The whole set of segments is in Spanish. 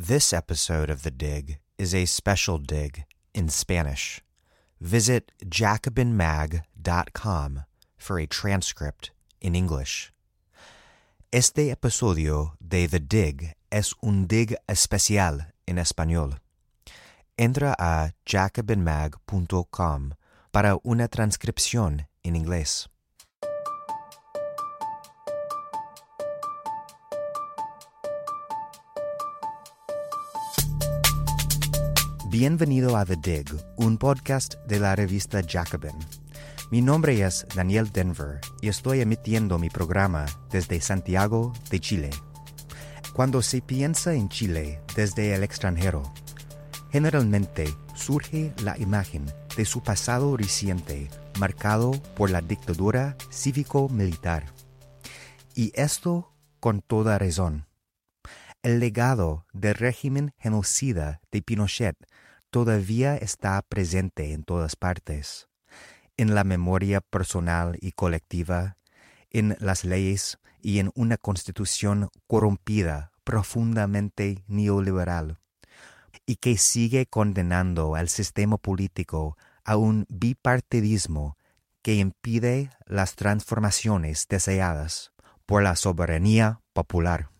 This episode of The Dig is a special dig in Spanish. Visit jacobinmag.com for a transcript in English. Este episodio de The Dig es un dig especial en español. Entra a jacobinmag.com para una transcripción en inglés. Bienvenido a The Dig, un podcast de la revista Jacobin. Mi nombre es Daniel Denver y estoy emitiendo mi programa desde Santiago de Chile. Cuando se piensa en Chile desde el extranjero, generalmente surge la imagen de su pasado reciente marcado por la dictadura cívico-militar. Y esto con toda razón. El legado del régimen genocida de Pinochet todavía está presente en todas partes, en la memoria personal y colectiva, en las leyes y en una constitución corrompida, profundamente neoliberal, y que sigue condenando al sistema político a un bipartidismo que impide las transformaciones deseadas por la soberanía popular.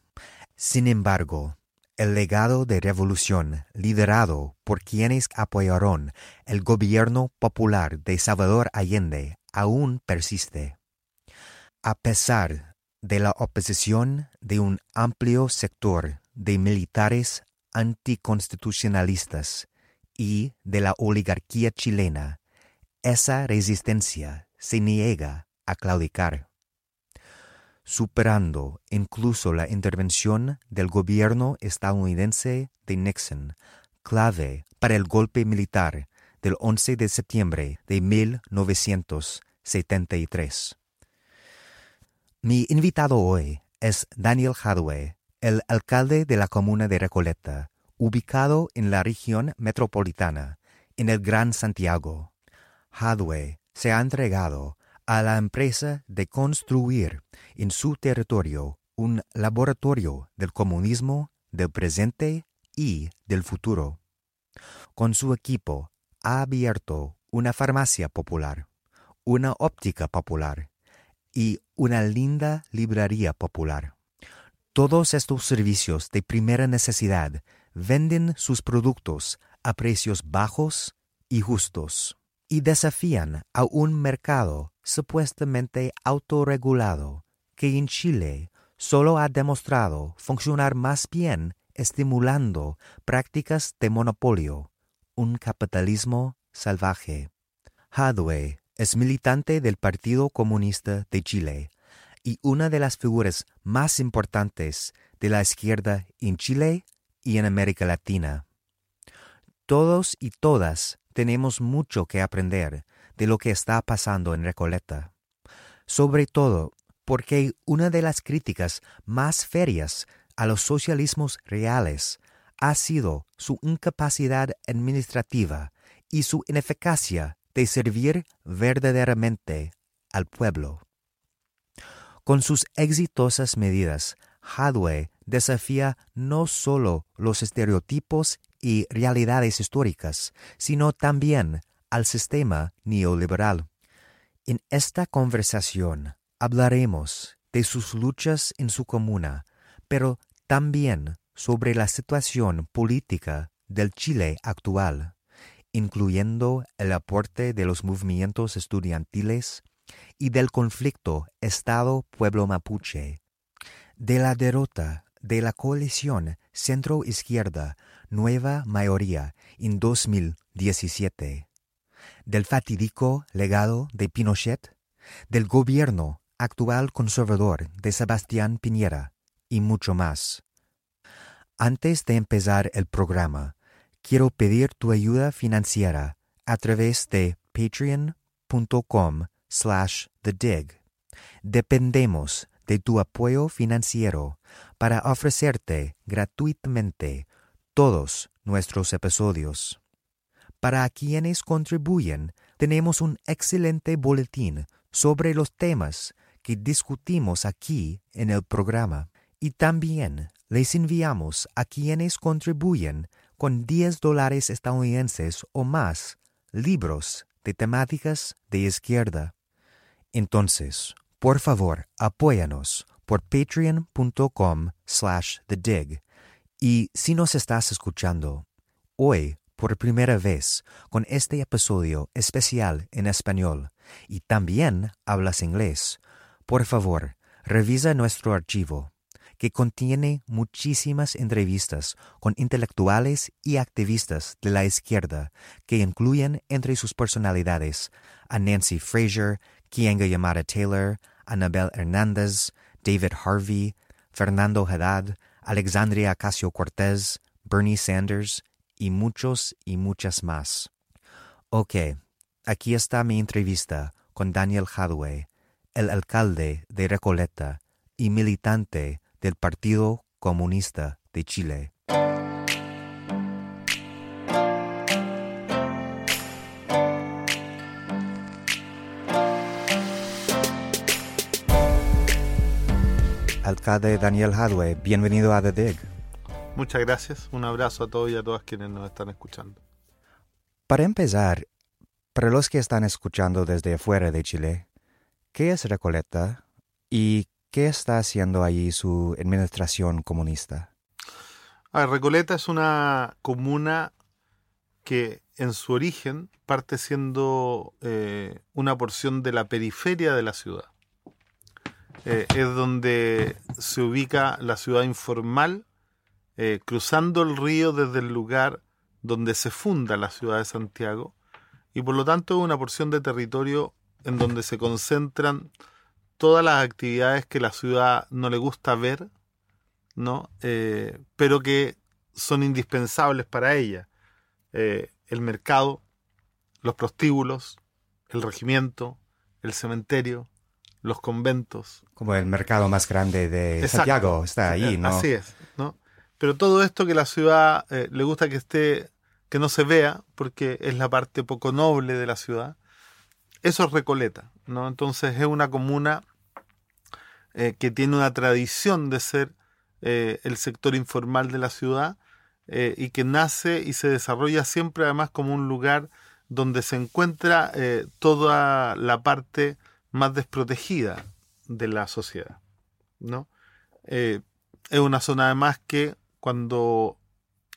Sin embargo, el legado de revolución liderado por quienes apoyaron el gobierno popular de Salvador Allende aún persiste. A pesar de la oposición de un amplio sector de militares anticonstitucionalistas y de la oligarquía chilena, esa resistencia se niega a claudicar superando incluso la intervención del gobierno estadounidense de Nixon, clave para el golpe militar del 11 de septiembre de 1973. Mi invitado hoy es Daniel Hadwe, el alcalde de la comuna de Recoleta, ubicado en la región metropolitana, en el Gran Santiago. Hadwe se ha entregado a la empresa de construir en su territorio un laboratorio del comunismo del presente y del futuro. Con su equipo ha abierto una farmacia popular, una óptica popular y una linda librería popular. Todos estos servicios de primera necesidad venden sus productos a precios bajos y justos y desafían a un mercado supuestamente autorregulado que en Chile solo ha demostrado funcionar más bien estimulando prácticas de monopolio, un capitalismo salvaje. Hadwe es militante del Partido Comunista de Chile y una de las figuras más importantes de la izquierda en Chile y en América Latina. Todos y todas tenemos mucho que aprender de lo que está pasando en Recoleta, sobre todo porque una de las críticas más ferias a los socialismos reales ha sido su incapacidad administrativa y su ineficacia de servir verdaderamente al pueblo. Con sus exitosas medidas, Hadwe desafía no solo los estereotipos y realidades históricas, sino también al sistema neoliberal. En esta conversación hablaremos de sus luchas en su comuna, pero también sobre la situación política del Chile actual, incluyendo el aporte de los movimientos estudiantiles y del conflicto Estado-Pueblo Mapuche, de la derrota de la coalición centro-izquierda Nueva Mayoría en 2017, del fatídico legado de Pinochet, del gobierno actual conservador de Sebastián Piñera y mucho más. Antes de empezar el programa, quiero pedir tu ayuda financiera a través de patreon.com slash the dig. Dependemos de tu apoyo financiero para ofrecerte gratuitamente todos nuestros episodios. Para quienes contribuyen, tenemos un excelente boletín sobre los temas que discutimos aquí en el programa Y también les enviamos a quienes contribuyen con 10 dólares estadounidenses o más libros de temáticas de izquierda. Entonces, por favor, apóyanos por patreon.com slash dig Y si nos estás escuchando hoy por primera vez con este episodio especial en español y también hablas inglés, por favor, revisa nuestro archivo que contiene muchísimas entrevistas con intelectuales y activistas de la izquierda que incluyen entre sus personalidades a Nancy Fraser, Kianga Yamada Taylor, Anabel Hernández, David Harvey, Fernando Haddad, Alexandria Casio Cortez, Bernie Sanders y muchos y muchas más. Ok, aquí está mi entrevista con Daniel Hadway, el alcalde de Recoleta y militante del Partido Comunista de Chile. Alcalde Daniel Hadwe, bienvenido a The Dig. Muchas gracias, un abrazo a todos y a todas quienes nos están escuchando. Para empezar, para los que están escuchando desde afuera de Chile, ¿qué es Recoleta y ¿Qué está haciendo allí su administración comunista? Recoleta es una comuna que en su origen parte siendo eh, una porción de la periferia de la ciudad. Eh, es donde se ubica la ciudad informal, eh, cruzando el río desde el lugar donde se funda la ciudad de Santiago, y por lo tanto es una porción de territorio en donde se concentran todas las actividades que la ciudad no le gusta ver, ¿no? Eh, pero que son indispensables para ella. Eh, el mercado, los prostíbulos, el regimiento, el cementerio, los conventos. Como el mercado más grande de Santiago está ahí, ¿no? Así es, ¿no? Pero todo esto que la ciudad eh, le gusta que esté, que no se vea, porque es la parte poco noble de la ciudad, eso es Recoleta, ¿no? Entonces es una comuna eh, que tiene una tradición de ser eh, el sector informal de la ciudad y que nace y se desarrolla siempre además como un lugar donde se encuentra toda la parte más desprotegida de la sociedad. ¿no? es una zona además que cuando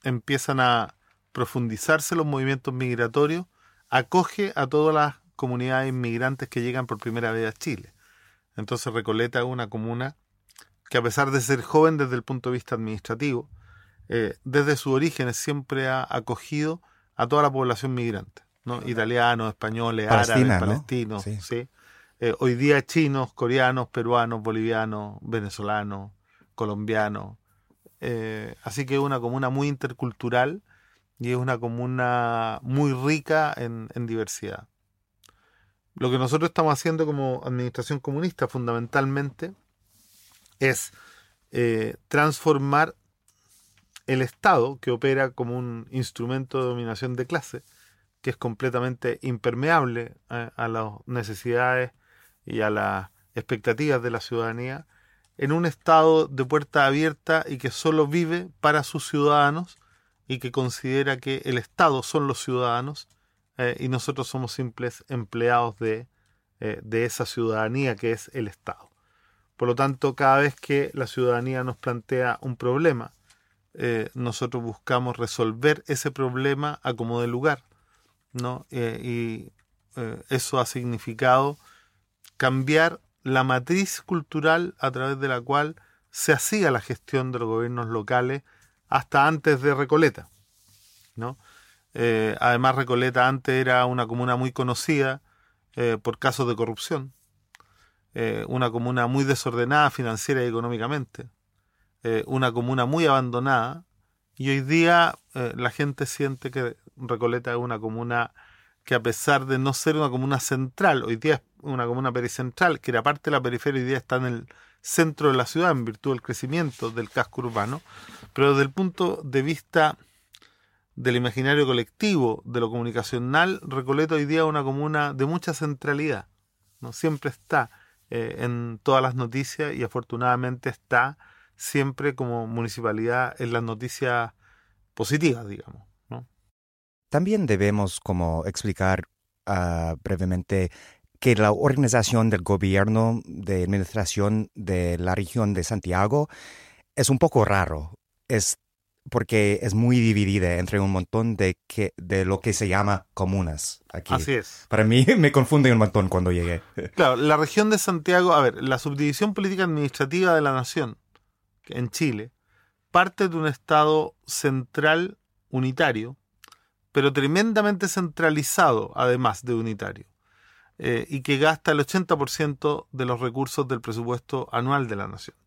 empiezan a profundizarse los movimientos migratorios, acoge a todas las comunidades inmigrantes que llegan por primera vez a Chile. Entonces Recoleta es una comuna que a pesar de ser joven desde el punto de vista administrativo, eh, desde sus orígenes siempre ha acogido a toda la población migrante, ¿no? italianos, españoles, árabes, palestinos, sí. Eh, hoy día chinos, coreanos, peruanos, bolivianos, venezolanos, colombianos. Eh, así que es una comuna muy intercultural y es una comuna muy rica en diversidad. Lo que nosotros estamos haciendo como administración comunista fundamentalmente es eh, transformar el Estado, que opera como un instrumento de dominación de clase, que es completamente impermeable a, a las necesidades y a las expectativas de la ciudadanía, en un Estado de puerta abierta y que solo vive para sus ciudadanos y que considera que el Estado son los ciudadanos eh, y nosotros somos simples empleados de, eh, de esa ciudadanía que es el Estado. Por lo tanto, cada vez que la ciudadanía nos plantea un problema, eh, nosotros buscamos resolver ese problema a como de lugar. ¿no? y eso ha significado cambiar la matriz cultural a través de la cual se hacía la gestión de los gobiernos locales hasta antes de Recoleta. ¿no? Eh, además, Recoleta antes era una comuna muy conocida eh, por casos de corrupción, eh, una comuna muy desordenada financiera y económicamente, una comuna muy abandonada, y hoy día la gente siente que Recoleta es una comuna que a pesar de no ser una comuna central, hoy día es una comuna pericentral, que era parte de la periferia, hoy día está en el centro de la ciudad en virtud del crecimiento del casco urbano, pero desde el punto de vista del imaginario colectivo, de lo comunicacional, Recoleta hoy día es una comuna de mucha centralidad. ¿no? Siempre está eh, en todas las noticias y afortunadamente está siempre como municipalidad en las noticias positivas, digamos. También debemos como explicar ah, brevemente que la organización del gobierno de administración de la región de Santiago es un poco raro. Es porque es muy dividida entre un montón de, que, de lo que se llama comunas aquí. Así es. Para mí me confunde un montón cuando llegué. Claro, la región de Santiago, a ver, la subdivisión política administrativa de la nación en Chile parte de un Estado central unitario, pero tremendamente centralizado, además de unitario, eh, y que gasta el 80% de los recursos del presupuesto anual de la nación.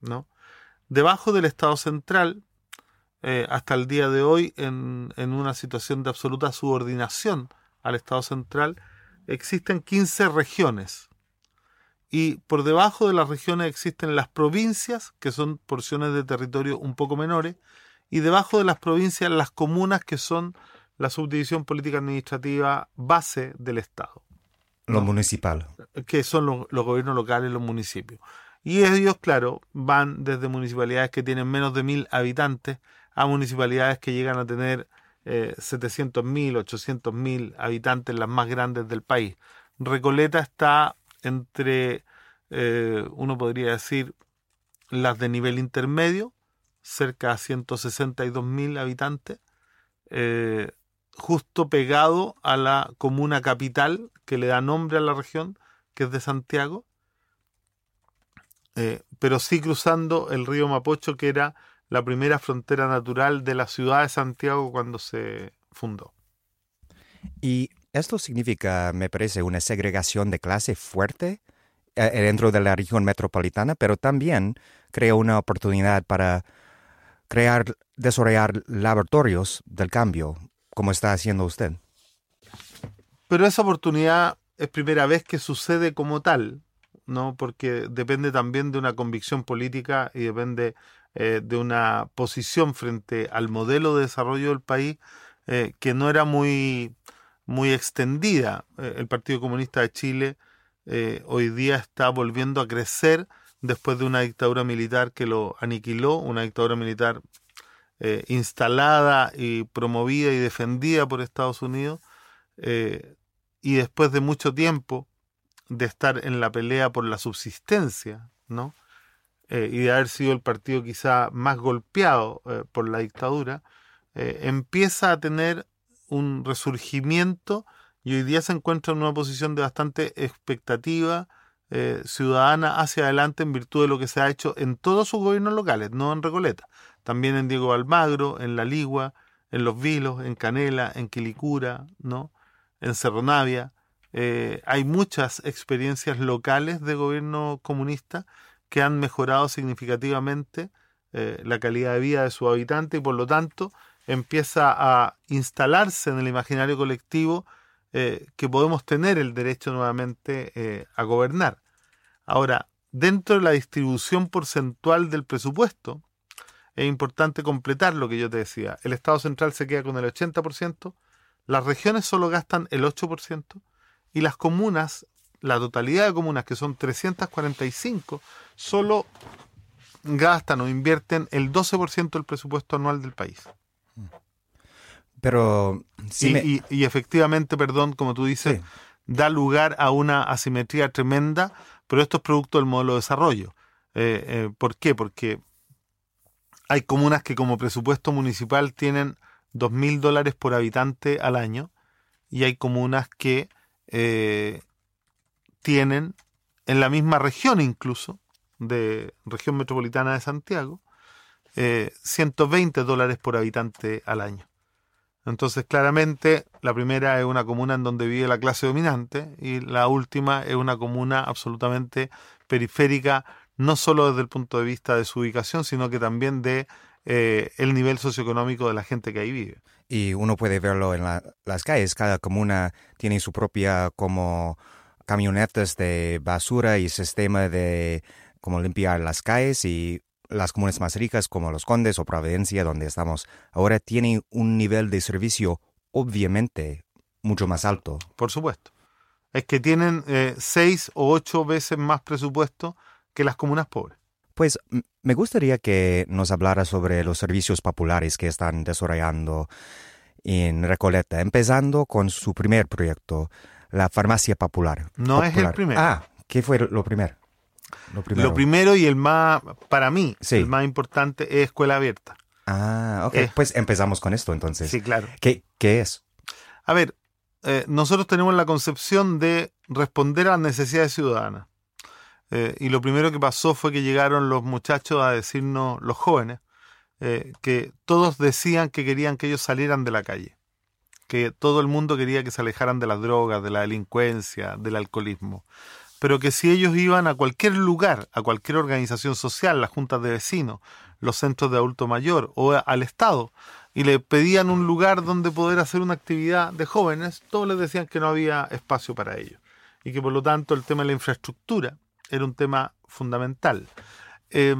¿no? Debajo del Estado central eh, hasta el día de hoy en, en, una situación de absoluta subordinación al Estado central, existen 15 regiones. Y por debajo de las regiones existen las provincias, que son porciones de territorio un poco menores, y debajo de las provincias las comunas, que son la subdivisión política administrativa base del Estado. Lo municipal. Que son los, los gobiernos locales, los municipios. Y ellos, claro, van desde municipalidades que tienen menos de mil habitantes a municipalidades que llegan a tener eh, 700.000, 800.000 habitantes, las más grandes del país. Recoleta está entre, eh, uno podría decir, las de nivel intermedio, cerca de 162.000 habitantes, eh, justo pegado a la comuna capital que le da nombre a la región, que es de Santiago, eh, pero sí cruzando el río Mapocho, que era la primera frontera natural de la ciudad de Santiago cuando se fundó. Y esto significa, me parece, una segregación de clase fuerte eh, dentro de la región metropolitana, pero también crea una oportunidad para crear, desarrollar laboratorios del cambio, como está haciendo usted. Pero esa oportunidad es primera vez que sucede como tal, ¿no? Porque depende también de una convicción política y depende eh, de una posición frente al modelo de desarrollo del país eh, que no era muy, muy extendida. Eh, el Partido Comunista de Chile hoy día está volviendo a crecer después de una dictadura militar que lo aniquiló, una dictadura militar eh, instalada y promovida y defendida por Estados Unidos, eh, y después de mucho tiempo de estar en la pelea por la subsistencia, ¿no? Eh, y de haber sido el partido quizá más golpeado por la dictadura, empieza a tener un resurgimiento y hoy día se encuentra en una posición de bastante expectativa ciudadana hacia adelante en virtud de lo que se ha hecho en todos sus gobiernos locales, no en Recoleta, también en Diego Almagro, en La Ligua, en Los Vilos, en Canela, en Quilicura, ¿no? en Cerro Navia. Eh, hay muchas experiencias locales de gobierno comunista que han mejorado significativamente eh, la calidad de vida de sus habitantes y por lo tanto empieza a instalarse en el imaginario colectivo eh, que podemos tener el derecho nuevamente a gobernar. Ahora, dentro de la distribución porcentual del presupuesto, es importante completar lo que yo te decía. El Estado central se queda con el 80%, las regiones solo gastan el 8% y las comunas, la totalidad de comunas, que son 345, solo gastan o invierten el 12% del presupuesto anual del país. Pero sí y, me- y- y efectivamente, perdón, como tú dices, Sí. da lugar a una asimetría tremenda, pero esto es producto del modelo de desarrollo. Eh, eh, ¿Por qué? Porque hay comunas que como presupuesto municipal tienen dos mil dólares por habitante al año y hay comunas que eh, tienen en la misma región incluso, de región metropolitana de Santiago, eh, 120 dólares por habitante al año. Entonces, claramente, la primera es una comuna en donde vive la clase dominante y la última es una comuna absolutamente periférica, no solo desde el punto de vista de su ubicación, sino que también de eh, el nivel socioeconómico de la gente que ahí vive. y uno puede verlo en la- las calles. Cada comuna tiene su propia como camionetas de basura y sistema de como limpiar las calles y las comunas más ricas como Los Condes o Providencia, donde estamos ahora, tienen un nivel de servicio obviamente mucho más alto. Por supuesto. Es que tienen eh, seis o ocho veces más presupuesto que las comunas pobres. Pues me gustaría que nos hablara sobre los servicios populares que están desarrollando en Recoleta, empezando con su primer proyecto, la farmacia popular. No es el primero. Ah, ¿qué fue lo primero? Lo primero, y el más, para mí, el más importante es Escuela Abierta. Ah, ok. Eh. pues empezamos con esto entonces. Sí, claro. ¿Qué, qué es? A ver, eh, nosotros tenemos la concepción de responder a las necesidades ciudadanas. Eh, y lo primero que pasó fue que llegaron los muchachos a decirnos, los jóvenes, que todos decían que querían que ellos salieran de la calle, que todo el mundo quería que se alejaran de las drogas, de la delincuencia, del alcoholismo pero que si ellos iban a cualquier lugar, a cualquier organización social, las juntas de vecinos, los centros de adulto mayor o al Estado, y le pedían un lugar donde poder hacer una actividad de jóvenes, todos les decían que no había espacio para ellos y que por lo tanto el tema de la infraestructura era un tema fundamental. Eh,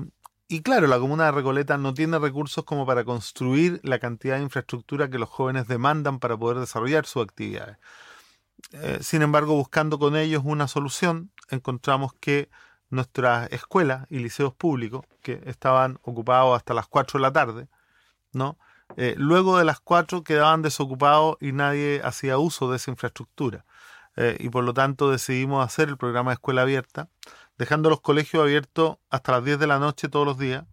y claro, la comuna de Recoleta no tiene recursos como para construir la cantidad de infraestructura que los jóvenes demandan para poder desarrollar sus actividades. Eh, sin embargo, buscando con ellos una solución, encontramos que nuestras escuelas y liceos públicos, que estaban ocupados hasta las 4 de la tarde, ¿no? Eh, luego de las 4 quedaban desocupados y nadie hacía uso de esa infraestructura. Y por lo tanto decidimos hacer el programa de escuela abierta, dejando los colegios abiertos hasta las 10 de la noche todos los días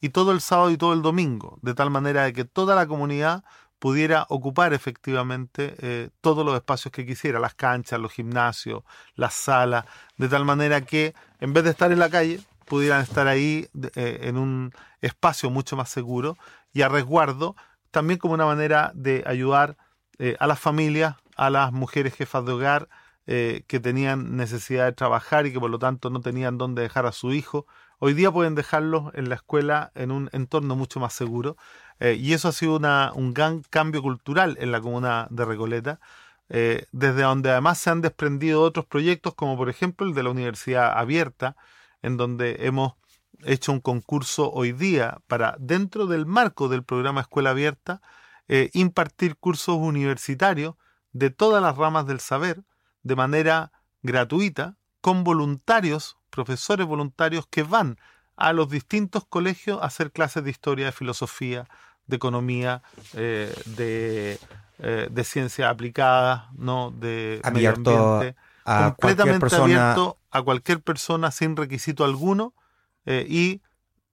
y todo el sábado y todo el domingo, de tal manera de que toda la comunidad pudiera ocupar efectivamente eh, todos los espacios que quisiera, las canchas, los gimnasios, las salas, de tal manera que en vez de estar en la calle, pudieran estar ahí eh, en un espacio mucho más seguro y a resguardo, también como una manera de ayudar eh, a las familias, a las mujeres jefas de hogar, que tenían necesidad de trabajar y que por lo tanto no tenían dónde dejar a su hijo. Hoy día pueden dejarlos en la escuela en un entorno mucho más seguro eh, y eso ha sido un gran cambio cultural en la comuna de Recoleta, eh, desde donde además se han desprendido otros proyectos, como por ejemplo el de la Universidad Abierta, en donde hemos hecho un concurso hoy día para, dentro del marco del programa Escuela Abierta, eh, impartir cursos universitarios de todas las ramas del saber de manera gratuita, con voluntarios, profesores voluntarios que van a los distintos colegios a hacer clases de historia, de filosofía, de economía, eh, de, eh, de ciencias aplicadas, ¿no? de abierto a completamente persona... abierto a cualquier persona sin requisito alguno eh, y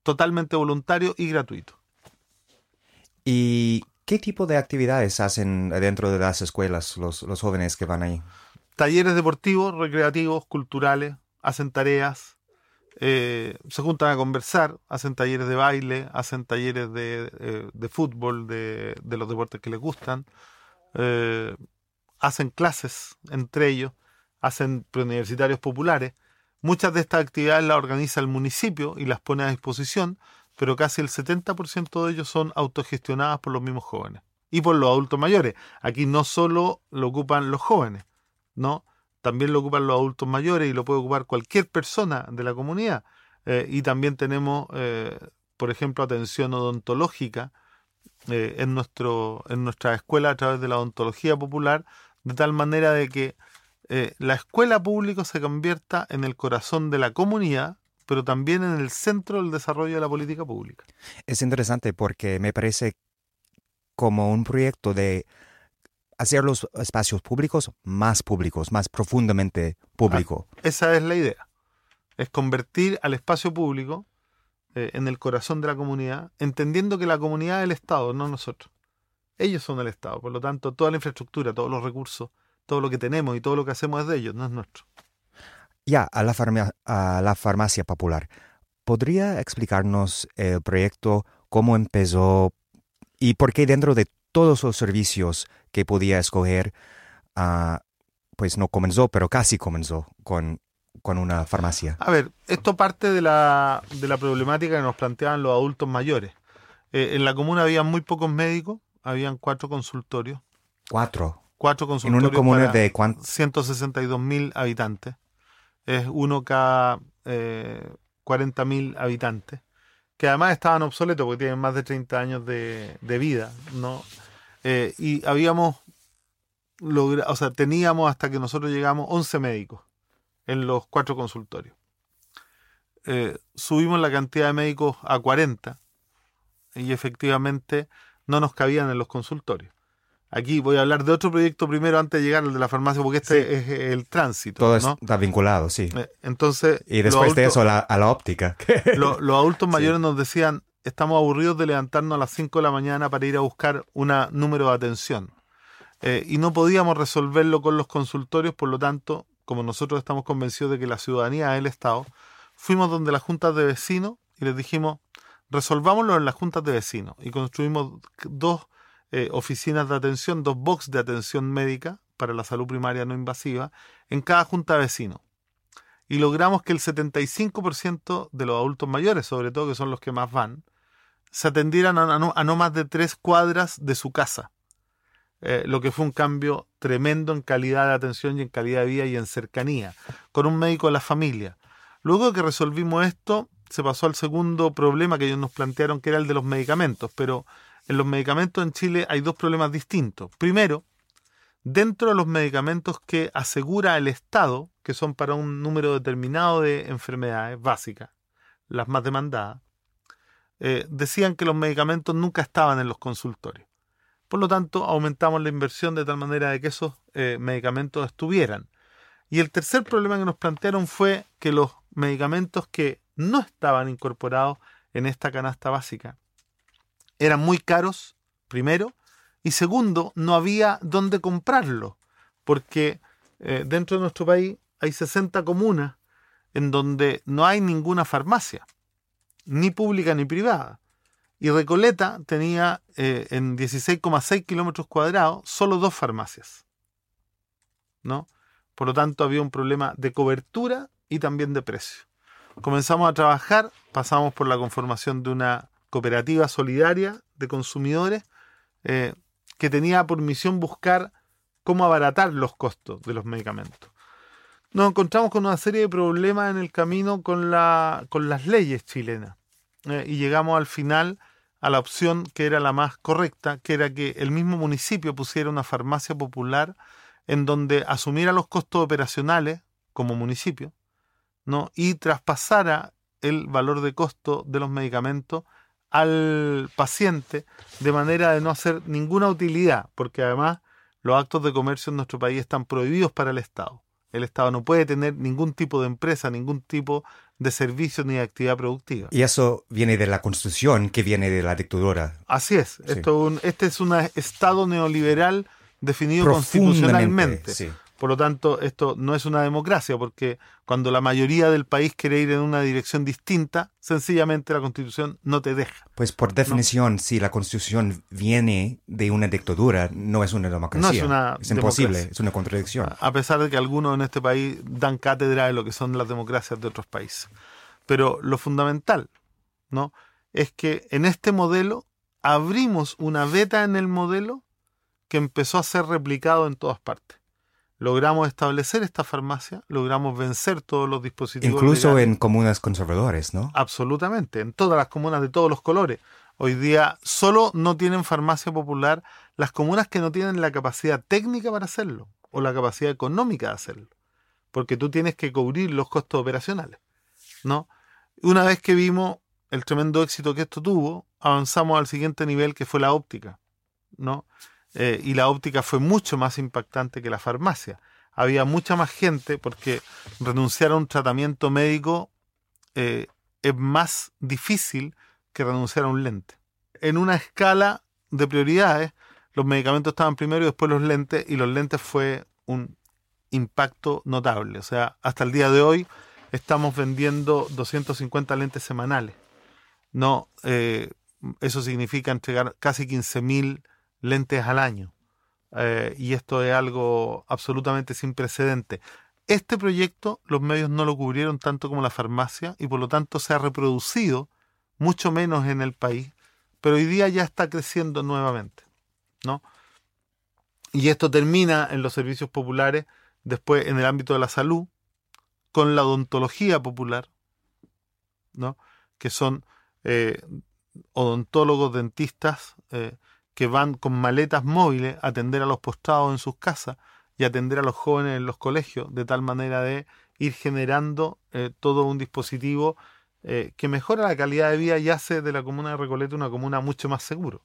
totalmente voluntario y gratuito. ¿Y qué tipo de actividades hacen dentro de las escuelas los, los jóvenes que van ahí? Talleres deportivos, recreativos, culturales, hacen tareas, eh, se juntan a conversar, hacen talleres de baile, hacen talleres de, eh, fútbol, de, los deportes que les gustan, eh, hacen clases entre ellos, hacen preuniversitarios populares. Muchas de estas actividades las organiza el municipio y las pone a disposición, pero casi el 70% de ellos son autogestionadas por los mismos jóvenes y por los adultos mayores. Aquí no solo lo ocupan los jóvenes, ¿no? también lo ocupan los adultos mayores y lo puede ocupar cualquier persona de la comunidad. Eh, y también tenemos, eh, por ejemplo, atención odontológica eh, en, nuestro, en nuestra escuela a través de la odontología popular, de tal manera de que la escuela pública se convierta en el corazón de la comunidad, pero también en el centro del desarrollo de la política pública. Es interesante porque me parece como un proyecto de hacer los espacios públicos más públicos, más profundamente públicos. Ah, esa es la idea. Es convertir al espacio público eh, en el corazón de la comunidad, entendiendo que la comunidad es el Estado, no nosotros. Ellos son el Estado, por lo tanto, toda la infraestructura, todos los recursos, todo lo que tenemos y todo lo que hacemos es de ellos, no es nuestro. Ya, a la, a la farmacia popular. ¿Podría explicarnos el proyecto, cómo empezó y por qué dentro de todos los servicios que podía escoger, ah, pues no comenzó, pero casi comenzó con, con una farmacia. A ver, esto parte de la, de la problemática que nos planteaban los adultos mayores. Eh, en la comuna había muy pocos médicos, habían cuatro consultorios. ¿Cuatro? Cuatro consultorios. ¿En una comuna de cuántos? 162 mil habitantes. Es uno cada eh, 40 mil habitantes que además estaban obsoletos porque tienen más de 30 años de, de vida, ¿no? Eh, y habíamos logrado, o sea, teníamos hasta que nosotros llegamos 11 médicos en los cuatro consultorios. eh, subimos la cantidad de médicos a 40 y efectivamente no nos cabían en los consultorios. Aquí voy a hablar de otro proyecto primero antes de llegar al de la farmacia, porque este es el tránsito. Todo ¿no? está vinculado, sí. Eh, Entonces, y después de eso la, a la óptica. lo- los adultos mayores nos decían, estamos aburridos de levantarnos a las 5 de la mañana para ir a buscar un número de atención. Eh, y no podíamos resolverlo con los consultorios, por lo tanto, como nosotros estamos convencidos de que la ciudadanía es el Estado, fuimos donde las juntas de vecinos y les dijimos, resolvámoslo en las juntas de vecinos. Y construimos dos eh, oficinas de atención, dos box de atención médica para la salud primaria no invasiva en cada junta de vecinos. Y logramos que el 75% de los adultos mayores, sobre todo que son los que más van, se atendieran a no, más de tres cuadras de su casa. Eh, lo que fue un cambio tremendo en calidad de atención y en calidad de vida y en cercanía, con un médico de la familia. Luego que resolvimos esto, se pasó al segundo problema que ellos nos plantearon, que era el de los medicamentos. Pero en los medicamentos en Chile hay dos problemas distintos. Primero, dentro de los medicamentos que asegura el Estado, que son para un número determinado de enfermedades básicas, las más demandadas, eh, decían que los medicamentos nunca estaban en los consultorios. Por lo tanto, aumentamos la inversión de tal manera de que esos eh, medicamentos estuvieran. Y el tercer problema que nos plantearon fue que los medicamentos que no estaban incorporados en esta canasta básica eran muy caros, primero, y segundo, no había dónde comprarlo, porque eh, dentro de nuestro país hay 60 comunas en donde no hay ninguna farmacia, ni pública ni privada. Y Recoleta tenía eh, en 16,6 kilómetros cuadrados solo dos farmacias. ¿No? Por lo tanto, había un problema de cobertura y también de precio. Comenzamos a trabajar, pasamos por la conformación de una cooperativa solidaria de consumidores eh, que tenía por misión buscar cómo abaratar los costos de los medicamentos. Nos encontramos con una serie de problemas en el camino con, la, con las leyes chilenas eh, y llegamos al final a la opción que era la más correcta, que era que el mismo municipio pusiera una farmacia popular en donde asumiera los costos operacionales como municipio, y traspasara el valor de costo de los medicamentos al paciente de manera de no hacer ninguna utilidad, porque además los actos de comercio en nuestro país están prohibidos para el Estado. El Estado no puede tener ningún tipo de empresa, ningún tipo de servicio ni de actividad productiva. Y eso viene de la constitución que viene de la dictadura. Así es. Sí. Esto un- este es un Estado neoliberal definido constitucionalmente. sí. Por lo tanto, esto no es una democracia, porque cuando la mayoría del país quiere ir en una dirección distinta, sencillamente la constitución no te deja. Pues por definición, si la constitución viene de una dictadura, no es una democracia. No es una imposible, democracia. es una contradicción. A pesar de que algunos en este país dan cátedra de lo que son las democracias de otros países. Pero lo fundamental, ¿no? Es que en este modelo abrimos una beta en el modelo que empezó a ser replicado en todas partes. Logramos establecer esta farmacia, logramos vencer todos los dispositivos. Incluso legales. en comunas conservadores, ¿no? Absolutamente, en todas las comunas de todos los colores. Hoy día solo no tienen farmacia popular las comunas que no tienen la capacidad técnica para hacerlo o la capacidad económica de hacerlo, porque tú tienes que cubrir los costos operacionales, ¿no? Una vez que vimos el tremendo éxito que esto tuvo, avanzamos al siguiente nivel que fue la óptica, ¿no? Eh, y la óptica fue mucho más impactante que la farmacia. Había mucha más gente porque renunciar a un tratamiento médico eh, es más difícil que renunciar a un lente. En una escala de prioridades, los medicamentos estaban primero y después los lentes, y los lentes fue un impacto notable. O sea, hasta el día de hoy estamos vendiendo 250 lentes semanales. No, eh, eso significa entregar casi 15.000 lentes al año. Eh, y esto es algo absolutamente sin precedente. Este proyecto los medios no lo cubrieron tanto como la farmacia y por lo tanto se ha reproducido mucho menos en el país, pero hoy día ya está creciendo nuevamente, ¿no? Y esto termina en los servicios populares, después en el ámbito de la salud, con la odontología popular, ¿no? Que son eh, odontólogos, dentistas, eh, que van con maletas móviles a atender a los postrados en sus casas y atender a los jóvenes en los colegios, de tal manera de ir generando eh, todo un dispositivo eh, que mejora la calidad de vida y hace de la comuna de Recoleta una comuna mucho más seguro.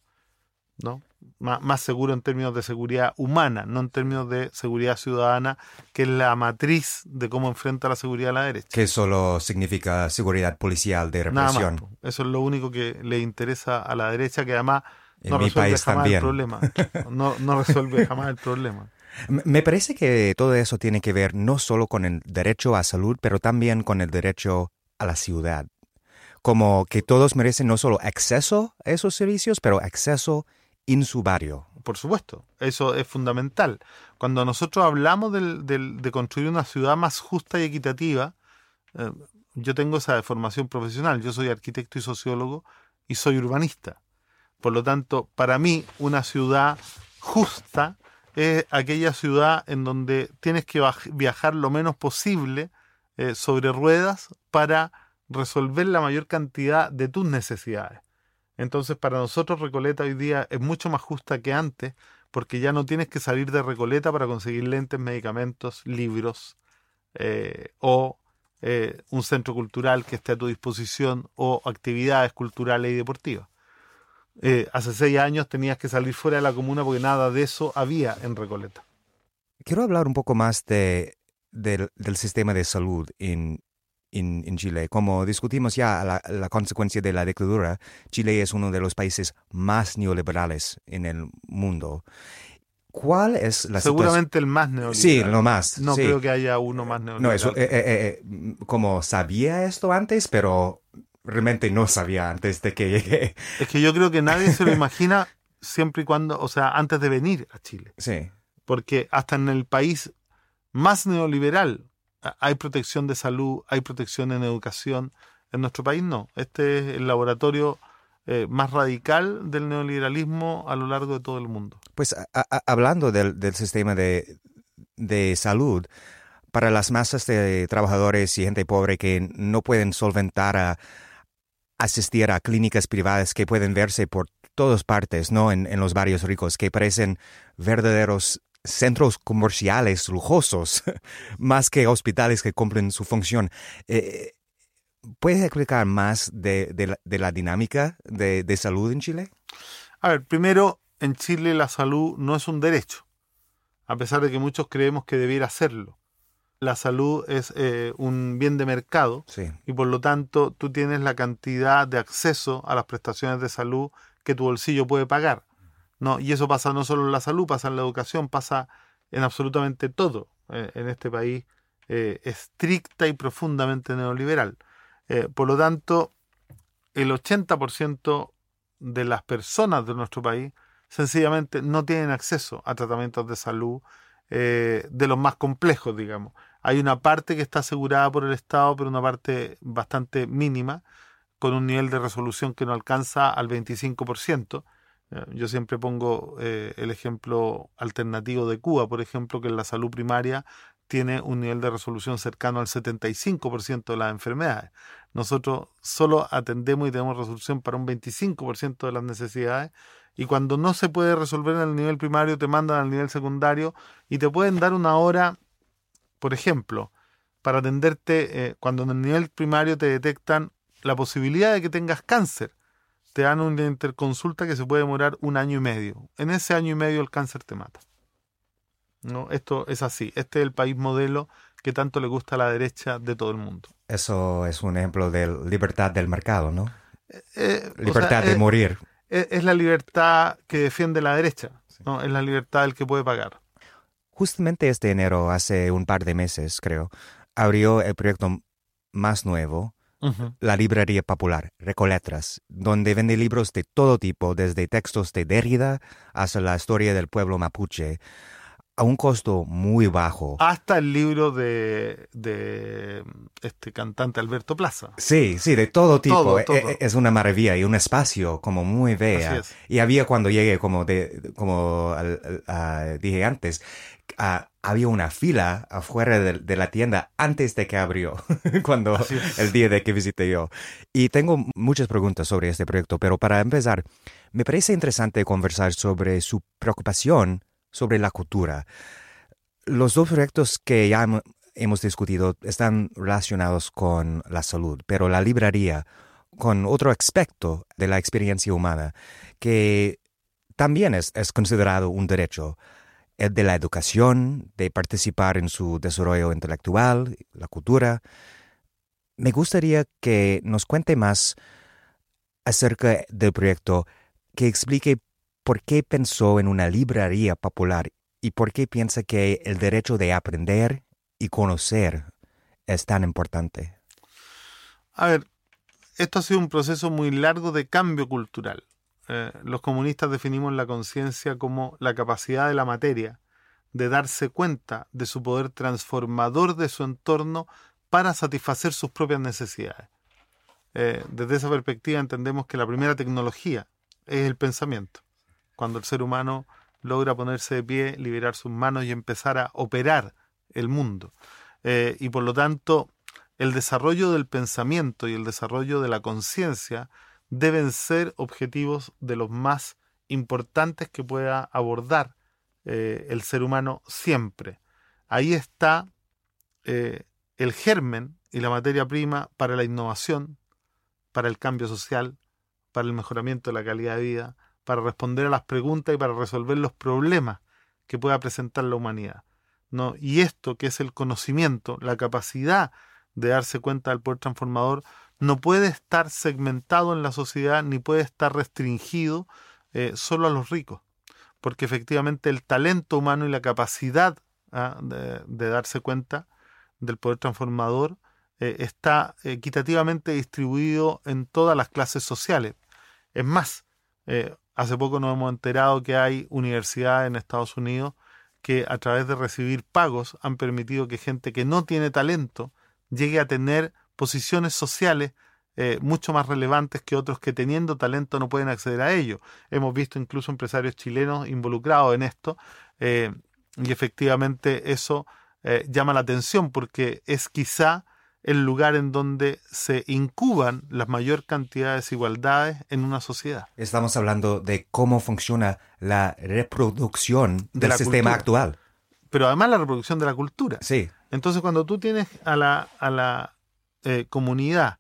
¿no? más seguro en términos de seguridad humana, no en términos de seguridad ciudadana, que es la matriz de cómo enfrenta la seguridad a la derecha. Que solo significa seguridad policial de represión. Eso es lo único que le interesa a la derecha, que además no resuelve jamás el problema. No, no resuelve jamás el problema. Me parece que todo eso tiene que ver no solo con el derecho a salud, pero también con el derecho a la ciudad. Como que todos merecen no solo acceso a esos servicios, pero acceso en su barrio. Por supuesto, eso es fundamental. Cuando nosotros hablamos de construir una ciudad más justa y equitativa, eh, yo tengo esa formación profesional, yo soy arquitecto y sociólogo y soy urbanista. Por lo tanto, para mí una ciudad justa es aquella ciudad en donde tienes que viajar lo menos posible eh, sobre ruedas para resolver la mayor cantidad de tus necesidades. Entonces, para nosotros Recoleta hoy día es mucho más justa que antes, porque ya no tienes que salir de Recoleta para conseguir lentes, medicamentos, libros eh, o eh, un centro cultural que esté a tu disposición o actividades culturales y deportivas. Eh, hace seis años tenías que salir fuera de la comuna porque nada de eso había en Recoleta. Quiero hablar un poco más de, del, sistema de salud en, en, Chile. Como discutimos ya la, consecuencia de la dictadura, Chile es uno de los países más neoliberales en el mundo. ¿Cuál es la Seguramente el más neoliberal. Sí, lo más. No creo que haya uno más neoliberal. No, eso, eh, eh, eh, como sabía esto antes, pero realmente no sabía antes de que llegué. Es que yo creo que nadie se lo imagina siempre y cuando, o sea, antes de venir a Chile. Sí. Porque hasta en el país más neoliberal hay protección de salud, hay protección en educación. En nuestro país no. Este es el laboratorio eh, más radical del neoliberalismo a lo largo de todo el mundo. Pues hablando del, sistema de, de, salud, para las masas de trabajadores y gente pobre que no pueden solventar a asistir a clínicas privadas que pueden verse por todas partes, ¿no? En, en los barrios ricos, que parecen verdaderos centros comerciales lujosos, más que hospitales que cumplen su función. Eh, ¿Puedes explicar más de, la, dinámica de, salud en Chile? A ver, primero, en Chile la salud no es un derecho, a pesar de que muchos creemos que debiera serlo. La salud es eh, un bien de mercado y por lo tanto tú tienes la cantidad de acceso a las prestaciones de salud que tu bolsillo puede pagar. No, y eso pasa no solo en la salud, pasa en la educación, pasa en absolutamente todo eh, en este país eh, estricta y profundamente neoliberal. Por lo tanto, el 80% de las personas de nuestro país sencillamente no tienen acceso a tratamientos de salud de los más complejos, digamos. Hay una parte que está asegurada por el Estado, pero una parte bastante mínima, con un nivel de resolución que no alcanza al 25%. Yo siempre pongo eh, el ejemplo alternativo de Cuba, por ejemplo, que en la salud primaria tiene un nivel de resolución cercano al 75% de las enfermedades. Nosotros solo atendemos y tenemos resolución para un 25% de las necesidades y cuando no se puede resolver en el nivel primario te mandan al nivel secundario y te pueden dar una hora, por ejemplo, para atenderte eh, cuando en el nivel primario te detectan la posibilidad de que tengas cáncer te dan una interconsulta que se puede demorar un año y medio. En ese año y medio el cáncer te mata. ¿No? Esto es así. Este es el país modelo que tanto le gusta a la derecha de todo el mundo. Eso es un ejemplo de libertad del mercado, ¿no? Eh, eh, libertad de morir. Es, la libertad que defiende la derecha, ¿no? Es la libertad del que puede pagar. Justamente este enero, hace un par de meses, creo, abrió el proyecto más nuevo la librería popular, Recoletras, donde vende libros de todo tipo, desde textos de Derrida hasta la historia del pueblo mapuche, a un costo muy bajo. Hasta el libro de, este cantante Alberto Plaza. Sí, sí, de todo tipo. E, e, es una maravilla y un espacio como muy bella. Y había cuando llegué, como, de, como dije antes, había una fila afuera de, la tienda antes de que abrió, cuando el día de que visité yo. Y tengo muchas preguntas sobre este proyecto, pero para empezar, me parece interesante conversar sobre su preocupación sobre la cultura. Los dos proyectos que ya hemos discutido están relacionados con la salud, pero la librería con otro aspecto de la experiencia humana que también es, es considerado un derecho, el de la educación, de participar en su desarrollo intelectual, la cultura. Me gustaría que nos cuente más acerca del proyecto, que explique por qué pensó en una librería popular y por qué piensa que el derecho de aprender y conocer es tan importante. A ver, esto ha sido un proceso muy largo de cambio cultural. Eh, los comunistas definimos la conciencia como la capacidad de la materia de darse cuenta de su poder transformador de su entorno para satisfacer sus propias necesidades. Eh, desde esa perspectiva entendemos que la primera tecnología es el pensamiento. Cuando el ser humano logra ponerse de pie, liberar sus manos y empezar a operar el mundo. Eh, y por lo tanto, el desarrollo del pensamiento y el desarrollo de la conciencia deben ser objetivos de los más importantes que pueda abordar eh, el ser humano siempre. Ahí está eh, el germen y la materia prima para la innovación, para el cambio social, para el mejoramiento de la calidad de vida, para responder a las preguntas y para resolver los problemas que pueda presentar la humanidad. ¿no? Y esto que es el conocimiento, la capacidad de darse cuenta del poder transformador, no puede estar segmentado en la sociedad ni puede estar restringido eh, solo a los ricos, porque efectivamente el talento humano y la capacidad ¿ah? de, darse cuenta del poder transformador eh, está equitativamente distribuido en todas las clases sociales. Es más, eh, hace poco nos hemos enterado que hay universidades en Estados Unidos que a través de recibir pagos han permitido que gente que no tiene talento llegue a tener posiciones sociales eh, mucho más relevantes que otros que teniendo talento no pueden acceder a ello. Hemos visto incluso empresarios chilenos involucrados en esto eh, y efectivamente eso eh, llama la atención porque es quizá el lugar en donde se incuban la mayor cantidad de desigualdades en una sociedad. Estamos hablando de cómo funciona la reproducción del sistema actual. Pero además la reproducción de la cultura. Sí. Entonces, cuando tú tienes a la, a la eh, comunidad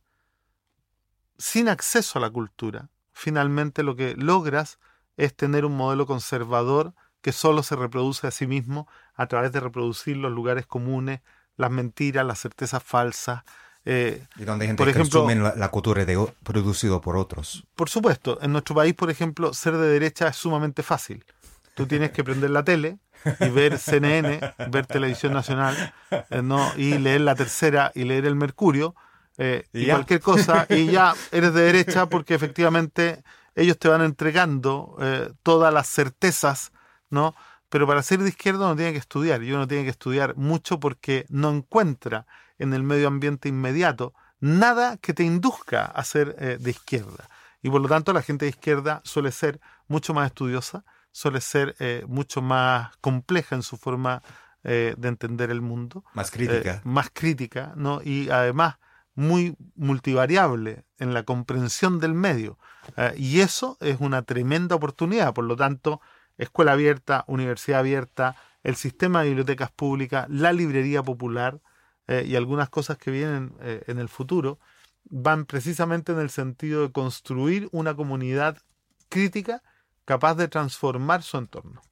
sin acceso a la cultura, finalmente lo que logras es tener un modelo conservador que solo se reproduce a sí mismo a través de reproducir los lugares comunes, las mentiras, las certezas falsas. Eh, y donde gente por ejemplo, la, la, cultura de, producido por otros. Por supuesto, en nuestro país, por ejemplo, ser de derecha es sumamente fácil. Tú tienes que prender la tele, y ver CNN, ver televisión nacional, eh, ¿no? y leer la tercera y leer el Mercurio, eh, y, cualquier cosa, y ya eres de derecha porque efectivamente ellos te van entregando eh, todas las certezas, ¿no? Pero para ser de izquierda uno tiene que estudiar, y uno tiene que estudiar mucho porque no encuentra en el medio ambiente inmediato nada que te induzca a ser de izquierda. Y por lo tanto la gente de izquierda suele ser mucho más estudiosa, suele ser eh, mucho más compleja en su forma eh, de entender el mundo. Más crítica. Eh, más crítica, ¿no? Y además muy multivariable en la comprensión del medio. y eso es una tremenda oportunidad. Por lo tanto, escuela abierta, universidad abierta, el sistema de bibliotecas públicas, la librería popular y algunas cosas que vienen en el futuro van precisamente en el sentido de construir una comunidad crítica capaz de transformar su entorno.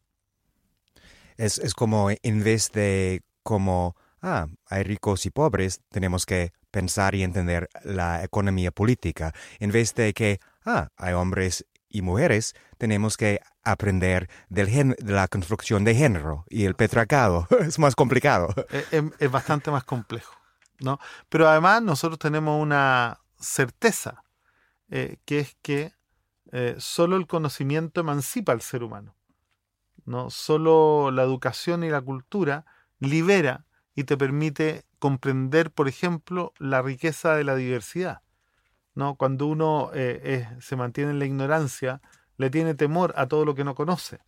Es, como en vez de como, ah, hay ricos y pobres, tenemos que pensar y entender la economía política. En vez de que, ah, hay hombres y mujeres, tenemos que aprender del de la construcción de género y el petracado. Es más complicado. Es, bastante más complejo, ¿no? Pero además nosotros tenemos una certeza, eh, que es que eh, solo el conocimiento emancipa al ser humano. ¿no? Solo la educación y la cultura libera y te permite comprender, por ejemplo, la riqueza de la diversidad. ¿no? Cuando uno eh, se mantiene en la ignorancia, le tiene temor a todo lo que no conoce.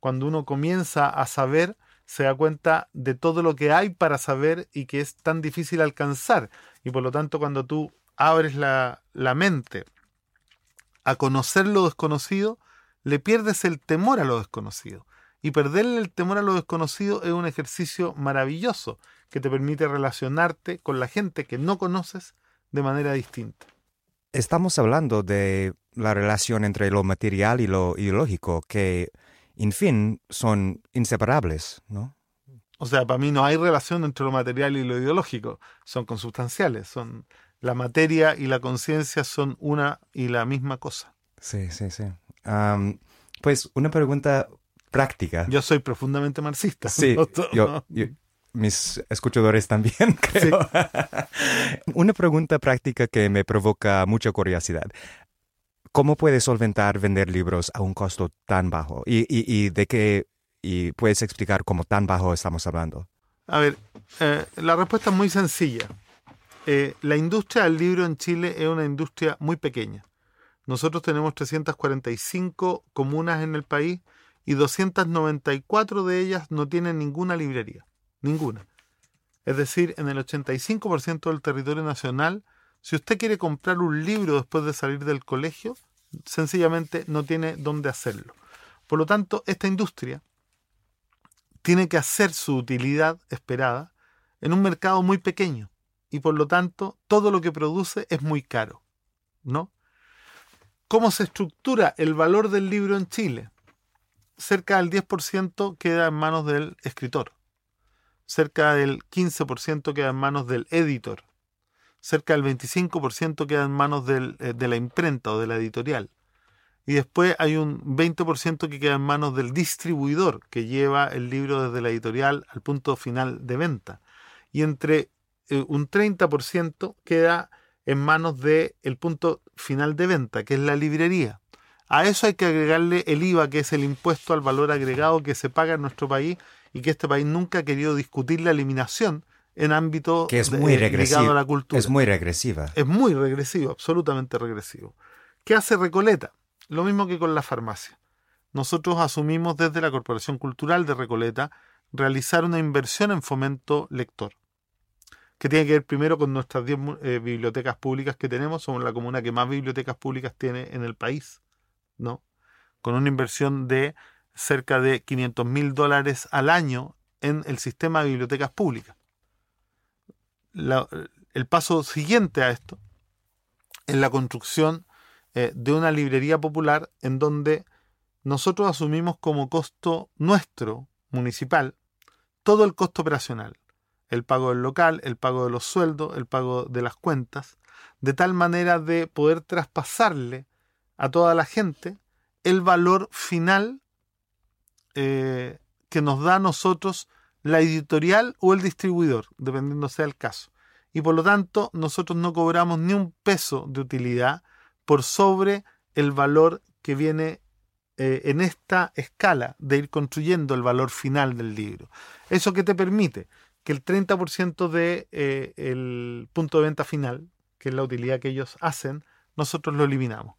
Cuando uno comienza a saber, se da cuenta de todo lo que hay para saber y que es tan difícil alcanzar. Y por lo tanto, cuando tú abres la, la mente a conocer lo desconocido, le pierdes el temor a lo desconocido. Y perderle el temor a lo desconocido es un ejercicio maravilloso que te permite relacionarte con la gente que no conoces de manera distinta. Estamos hablando de la relación entre lo material y lo ideológico, que, en fin, son inseparables, ¿no? O sea, para mí no hay relación entre lo material y lo ideológico, son consubstanciales, son la materia y la conciencia son una y la misma cosa. Sí, sí, sí. pues una pregunta práctica. Yo soy profundamente marxista. Sí, yo, mis escuchadores también, creo. una pregunta práctica que me provoca mucha curiosidad. ¿Cómo puedes solventar vender libros a un costo tan bajo? ¿Y, y, de qué y puedes explicar cómo tan bajo estamos hablando? A ver, eh, la respuesta es muy sencilla. Eh, la industria del libro en Chile es una industria muy pequeña. Nosotros tenemos 345 comunas en el país y 294 de ellas no tienen ninguna librería. Ninguna. Es decir, en el 85% del territorio nacional, si usted quiere comprar un libro después de salir del colegio, sencillamente no tiene dónde hacerlo. Por lo tanto, esta industria tiene que hacer su utilidad esperada en un mercado muy pequeño y por lo tanto todo lo que produce es muy caro, ¿no? ¿Cómo se estructura el valor del libro en Chile? Cerca del 10% queda en manos del escritor, cerca del 15% queda en manos del editor, cerca del 25% queda en manos eh, de la imprenta o de la editorial, y después hay un 20% que queda en manos del distribuidor que lleva el libro desde la editorial al punto final de venta. Y entre eh, un 30% queda en manos del el punto final de venta, que es la librería. A eso hay que agregarle el IVA, que es el impuesto al valor agregado que se paga en nuestro país y que este país nunca ha querido discutir la eliminación en ámbito que es muy a la cultura. Es muy regresiva. Es muy regresivo, absolutamente regresivo. ¿Qué hace Recoleta? Lo mismo que con la farmacia. Nosotros asumimos desde la Corporación Cultural de Recoleta realizar una inversión en fomento lector, que tiene que ver primero con nuestras 10 eh, bibliotecas públicas que tenemos, somos la comuna que más bibliotecas públicas tiene en el país, ¿no? Con una inversión de cerca de 500 mil dólares al año en el sistema de bibliotecas públicas. el paso siguiente a esto es la construcción eh, de una librería popular en donde nosotros asumimos como costo nuestro, municipal, todo el costo operacional, el pago del local, el pago de los sueldos, el pago de las cuentas, de tal manera de poder traspasarle a toda la gente el valor final eh, que nos da a nosotros la editorial o el distribuidor, dependiendo sea el caso. Y por lo tanto, nosotros no cobramos ni un peso de utilidad por sobre el valor que viene eh, en esta escala de ir construyendo el valor final del libro. ¿Eso que te permite? Que el 30% del de, eh, punto de venta final, que es la utilidad que ellos hacen, nosotros lo eliminamos.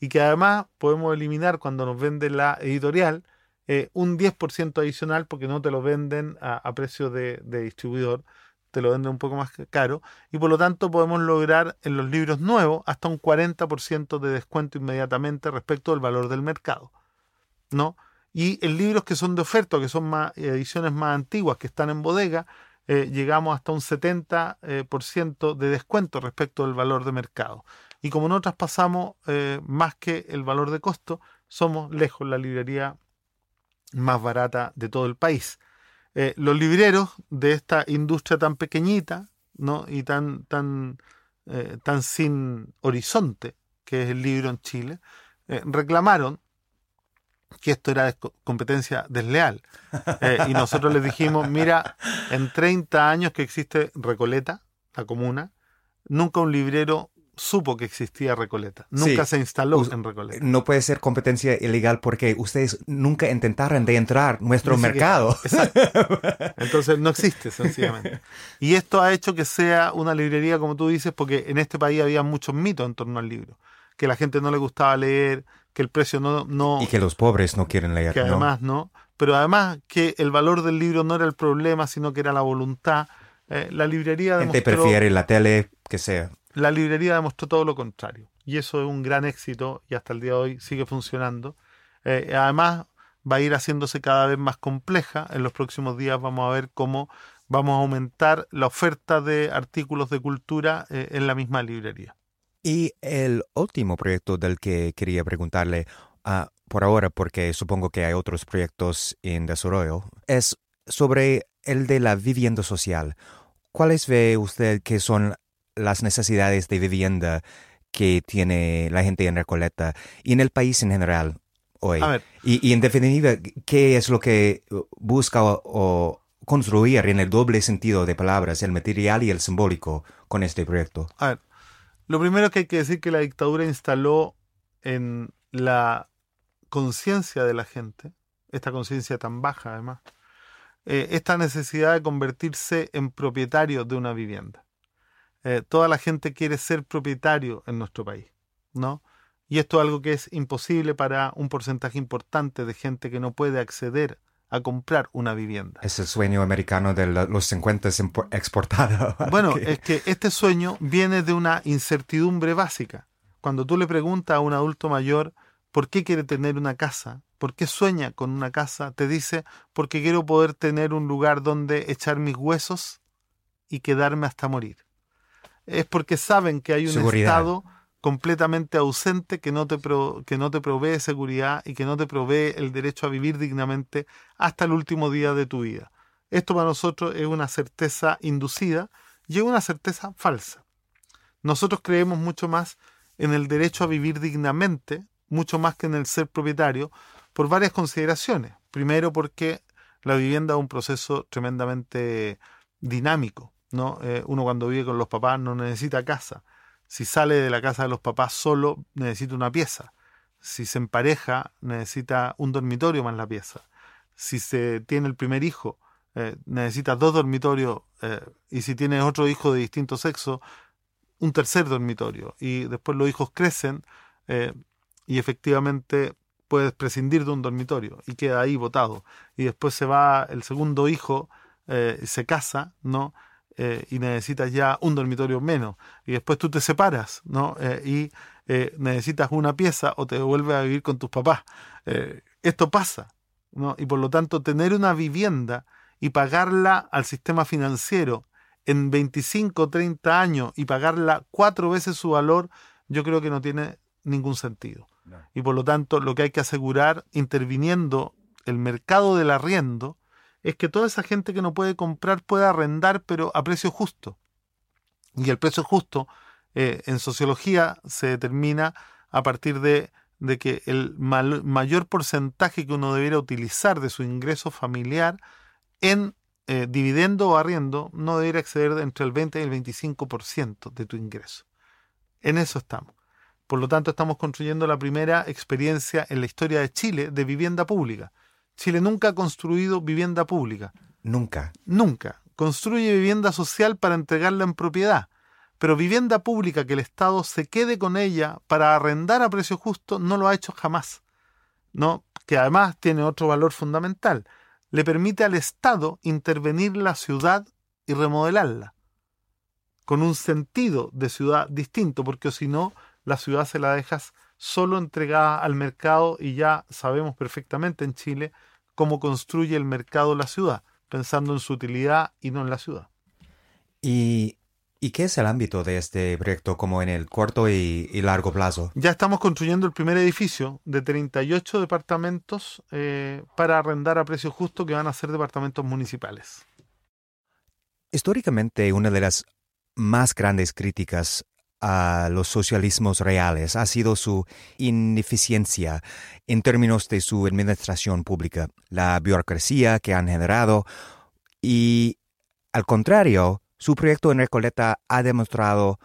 Y que además podemos eliminar cuando nos vende la editorial eh, un 10% adicional porque no te lo venden a, precio de distribuidor, te lo venden un poco más caro y por lo tanto podemos lograr en los libros nuevos hasta un 40% de descuento inmediatamente respecto del valor del mercado. ¿no? Y en libros que son de oferta, que son más, ediciones más antiguas, que están en bodega, eh, llegamos hasta un 70% de descuento respecto del valor de mercado. Y como no traspasamos eh, más que el valor de costo, somos lejos la librería más barata de todo el país. Eh, los libreros de esta industria tan pequeñita ¿no? y tan, tan, eh, tan sin horizonte, que es el libro en Chile, eh, reclamaron que esto era competencia desleal. y nosotros les dijimos, mira, en 30 años que existe Recoleta, la comuna, nunca un librero supo que existía Recoleta. Nunca se instaló en Recoleta. No puede ser competencia ilegal porque ustedes nunca intentaron de entrar nuestro mercado. Exacto. Entonces no existe, sencillamente. Y esto ha hecho que sea una librería, como tú dices, porque en este país había muchos mitos en torno al libro. Que la gente no le gustaba leer, que el precio no... no y que los pobres no quieren leer. Que además no. Pero además que el valor del libro no era el problema, sino que era la voluntad. Eh, la librería demostró... Gente prefiere la tele, que sea. La librería demostró todo lo contrario. Y eso es un gran éxito y hasta el día de hoy sigue funcionando. Eh, además, va a ir haciéndose cada vez más compleja. En los próximos días vamos a ver cómo vamos a aumentar la oferta de artículos de cultura eh, en la misma librería. Y el último proyecto del que quería preguntarle, ah, por ahora, porque supongo que hay otros proyectos en desarrollo, es sobre el de la vivienda social. ¿Cuáles ve usted que son las necesidades de vivienda que tiene la gente en Recoleta y en el país en general hoy? Y, en definitiva, ¿qué es lo que busca o, construir en el doble sentido de palabras, el material y el simbólico, con este proyecto? A ver, lo primero que hay que decir que la dictadura instaló en la conciencia de la gente, esta conciencia tan baja además, eh, esta necesidad de convertirse en propietario de una vivienda. Eh, toda la gente quiere ser propietario en nuestro país, ¿no? Y esto es algo que es imposible para un porcentaje importante de gente que no puede acceder a comprar una vivienda. Es el sueño americano de los 50 exportado. Bueno, es que este sueño viene de una incertidumbre básica. Cuando tú le preguntas a un adulto mayor por qué quiere tener una casa, por qué sueña con una casa, te dice porque quiero poder tener un lugar donde echar mis huesos y quedarme hasta morir es porque saben que hay un Estado completamente ausente que no, te que no te provee seguridad y que no te provee el derecho a vivir dignamente hasta el último día de tu vida. Esto para nosotros es una certeza inducida y es una certeza falsa. Nosotros creemos mucho más en el derecho a vivir dignamente, mucho más que en el ser propietario, por varias consideraciones. Primero porque la vivienda es un proceso tremendamente dinámico. ¿no? Eh, uno cuando vive con los papás no necesita casa. Si sale de la casa de los papás solo, necesita una pieza. Si se empareja, necesita un dormitorio más la pieza. Si se tiene el primer hijo, eh, necesita dos dormitorios. Eh, y si tienes otro hijo de distinto sexo, un tercer dormitorio. Y después los hijos crecen y efectivamente puedes prescindir de un dormitorio y queda ahí botado. Y después se va el segundo hijo, se casa, ¿no? Eh, y necesitas ya un dormitorio menos y después tú te separas ¿no? Eh, y eh, necesitas una pieza o te vuelves a vivir con tus papás. esto pasa ¿no? y por lo tanto tener una vivienda y pagarla al sistema financiero en 25 o 30 años y pagarla cuatro veces su valor, yo creo que no tiene ningún sentido. Y por lo tanto, lo que hay que asegurar, interviniendo el mercado del arriendo, es que toda esa gente que no puede comprar pueda arrendar, pero a precio justo. Y el precio justo eh, en sociología se determina a partir de, que el mayor porcentaje que uno debiera utilizar de su ingreso familiar en eh, dividendo o arriendo no debería exceder entre el 20 y el 25% de tu ingreso. En eso estamos. Por lo tanto, estamos construyendo la primera experiencia en la historia de Chile de vivienda pública. Chile nunca ha construido vivienda pública. Nunca. Nunca. Construye vivienda social para entregarla en propiedad. Pero vivienda pública que el Estado se quede con ella para arrendar a precio justo no lo ha hecho jamás. ¿No? Que además tiene otro valor fundamental. Le permite al Estado intervenir la ciudad y remodelarla. Con un sentido de ciudad distinto, porque si no, la ciudad se la dejas solo entregada al mercado y ya sabemos perfectamente en Chile cómo construye el mercado la ciudad, pensando en su utilidad y no en la ciudad. ¿Y, qué es el ámbito de este proyecto como en el corto y, largo plazo? Ya estamos construyendo el primer edificio de 38 departamentos eh, para arrendar a precio justo que van a ser departamentos municipales. Históricamente, una de las más grandes críticas a los socialismos reales ha sido su ineficiencia en términos de su administración pública, la burocracia que han generado y, al contrario, su proyecto en Recoleta ha demostrado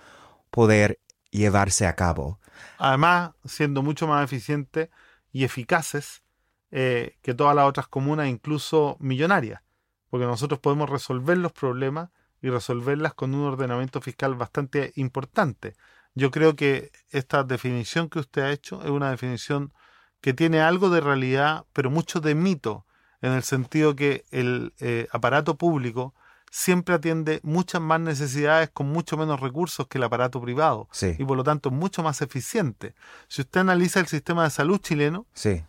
poder llevarse a cabo. Además, siendo mucho más eficientes y eficaces eh, que todas las otras comunas, incluso millonarias, porque nosotros podemos resolver los problemas y resolverlas con un ordenamiento fiscal bastante importante. Yo creo que esta definición que usted ha hecho es una definición que tiene algo de realidad, pero mucho de mito, en el sentido que el eh, aparato público siempre atiende muchas más necesidades con mucho menos recursos que el aparato privado y por lo tanto es mucho más eficiente. Si usted analiza el sistema de salud chileno, sí.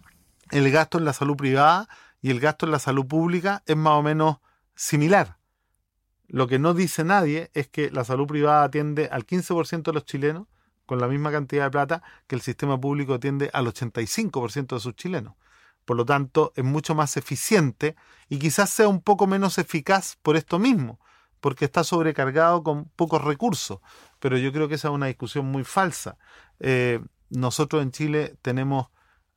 el gasto en la salud privada y el gasto en la salud pública es más o menos similar. Lo que no dice nadie es que la salud privada atiende al 15% de los chilenos con la misma cantidad de plata que el sistema público atiende al 85% de sus chilenos. Por lo tanto, es mucho más eficiente y quizás sea un poco menos eficaz por esto mismo, porque está sobrecargado con pocos recursos. Pero yo creo que esa es una discusión muy falsa. Eh, nosotros en Chile tenemos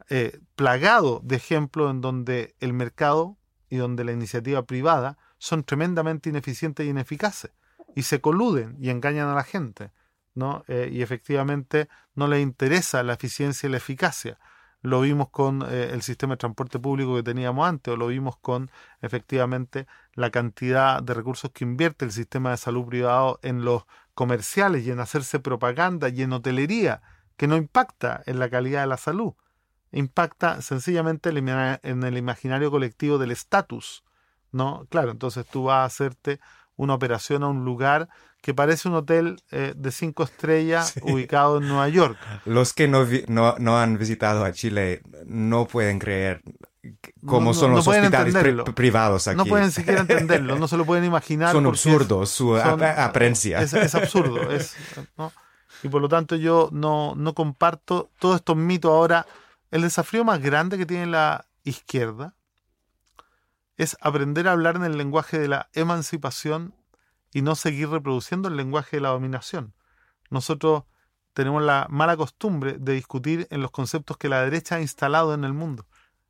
eh, plagado de ejemplos en donde el mercado y donde la iniciativa privada son tremendamente ineficientes y ineficaces y se coluden y engañan a la gente. ¿no? Eh, y efectivamente no les interesa la eficiencia y la eficacia. Lo vimos con eh, el sistema de transporte público que teníamos antes, o lo vimos con efectivamente la cantidad de recursos que invierte el sistema de salud privado en los comerciales y en hacerse propaganda y en hotelería, que no impacta en la calidad de la salud, impacta sencillamente en el imaginario colectivo del estatus. ¿No? Claro, entonces tú vas a hacerte una operación a un lugar que parece un hotel eh, de cinco estrellas ubicado en Nueva York. Los que no, no, han visitado a Chile no pueden creer cómo son los hospitales privados aquí. No pueden siquiera entenderlo, no se lo pueden imaginar. Son absurdos, su apariencia. Es, absurdo. Y por lo tanto yo no, no comparto todos estos mitos. Ahora, el desafío más grande que tiene la izquierda es aprender a hablar en el lenguaje de la emancipación y no seguir reproduciendo el lenguaje de la dominación. Nosotros tenemos la mala costumbre de discutir en los conceptos que la derecha ha instalado en el mundo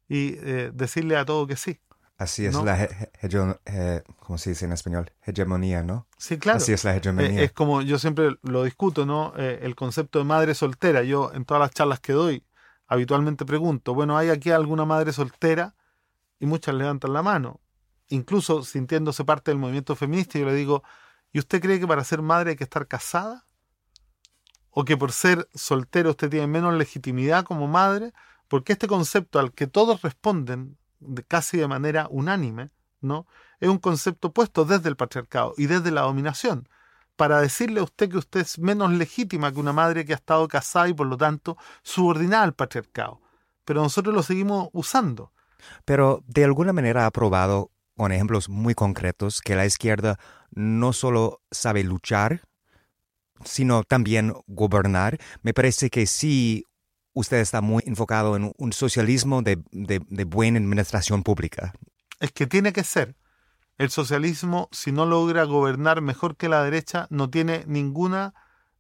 y eh, decirle a todo que sí. Así es la, ¿cómo se dice en español? Hegemonía, ¿no? Sí, claro. Así es la hegemonía. Eh, es como yo siempre lo discuto, ¿no? Eh, el concepto de madre soltera. Yo en todas las charlas que doy habitualmente pregunto, bueno, ¿hay aquí alguna madre soltera? Y muchas levantan la mano, incluso sintiéndose parte del movimiento feminista. Yo le digo, ¿y usted cree que para ser madre hay que estar casada? ¿O que por ser soltero usted tiene menos legitimidad como madre? Porque este concepto al que todos responden de, casi de manera unánime, ¿no? Es un concepto puesto desde el patriarcado y desde la dominación, para decirle a usted que usted es menos legítima que una madre que ha estado casada y por lo tanto subordinada al patriarcado. Pero nosotros lo seguimos usando. Pero de alguna manera ha probado con ejemplos muy concretos que la izquierda no solo sabe luchar, sino también gobernar. Me parece que sí, usted está muy enfocado en un socialismo de, buena administración pública. Es que tiene que ser. El socialismo, si no logra gobernar mejor que la derecha, no tiene ninguna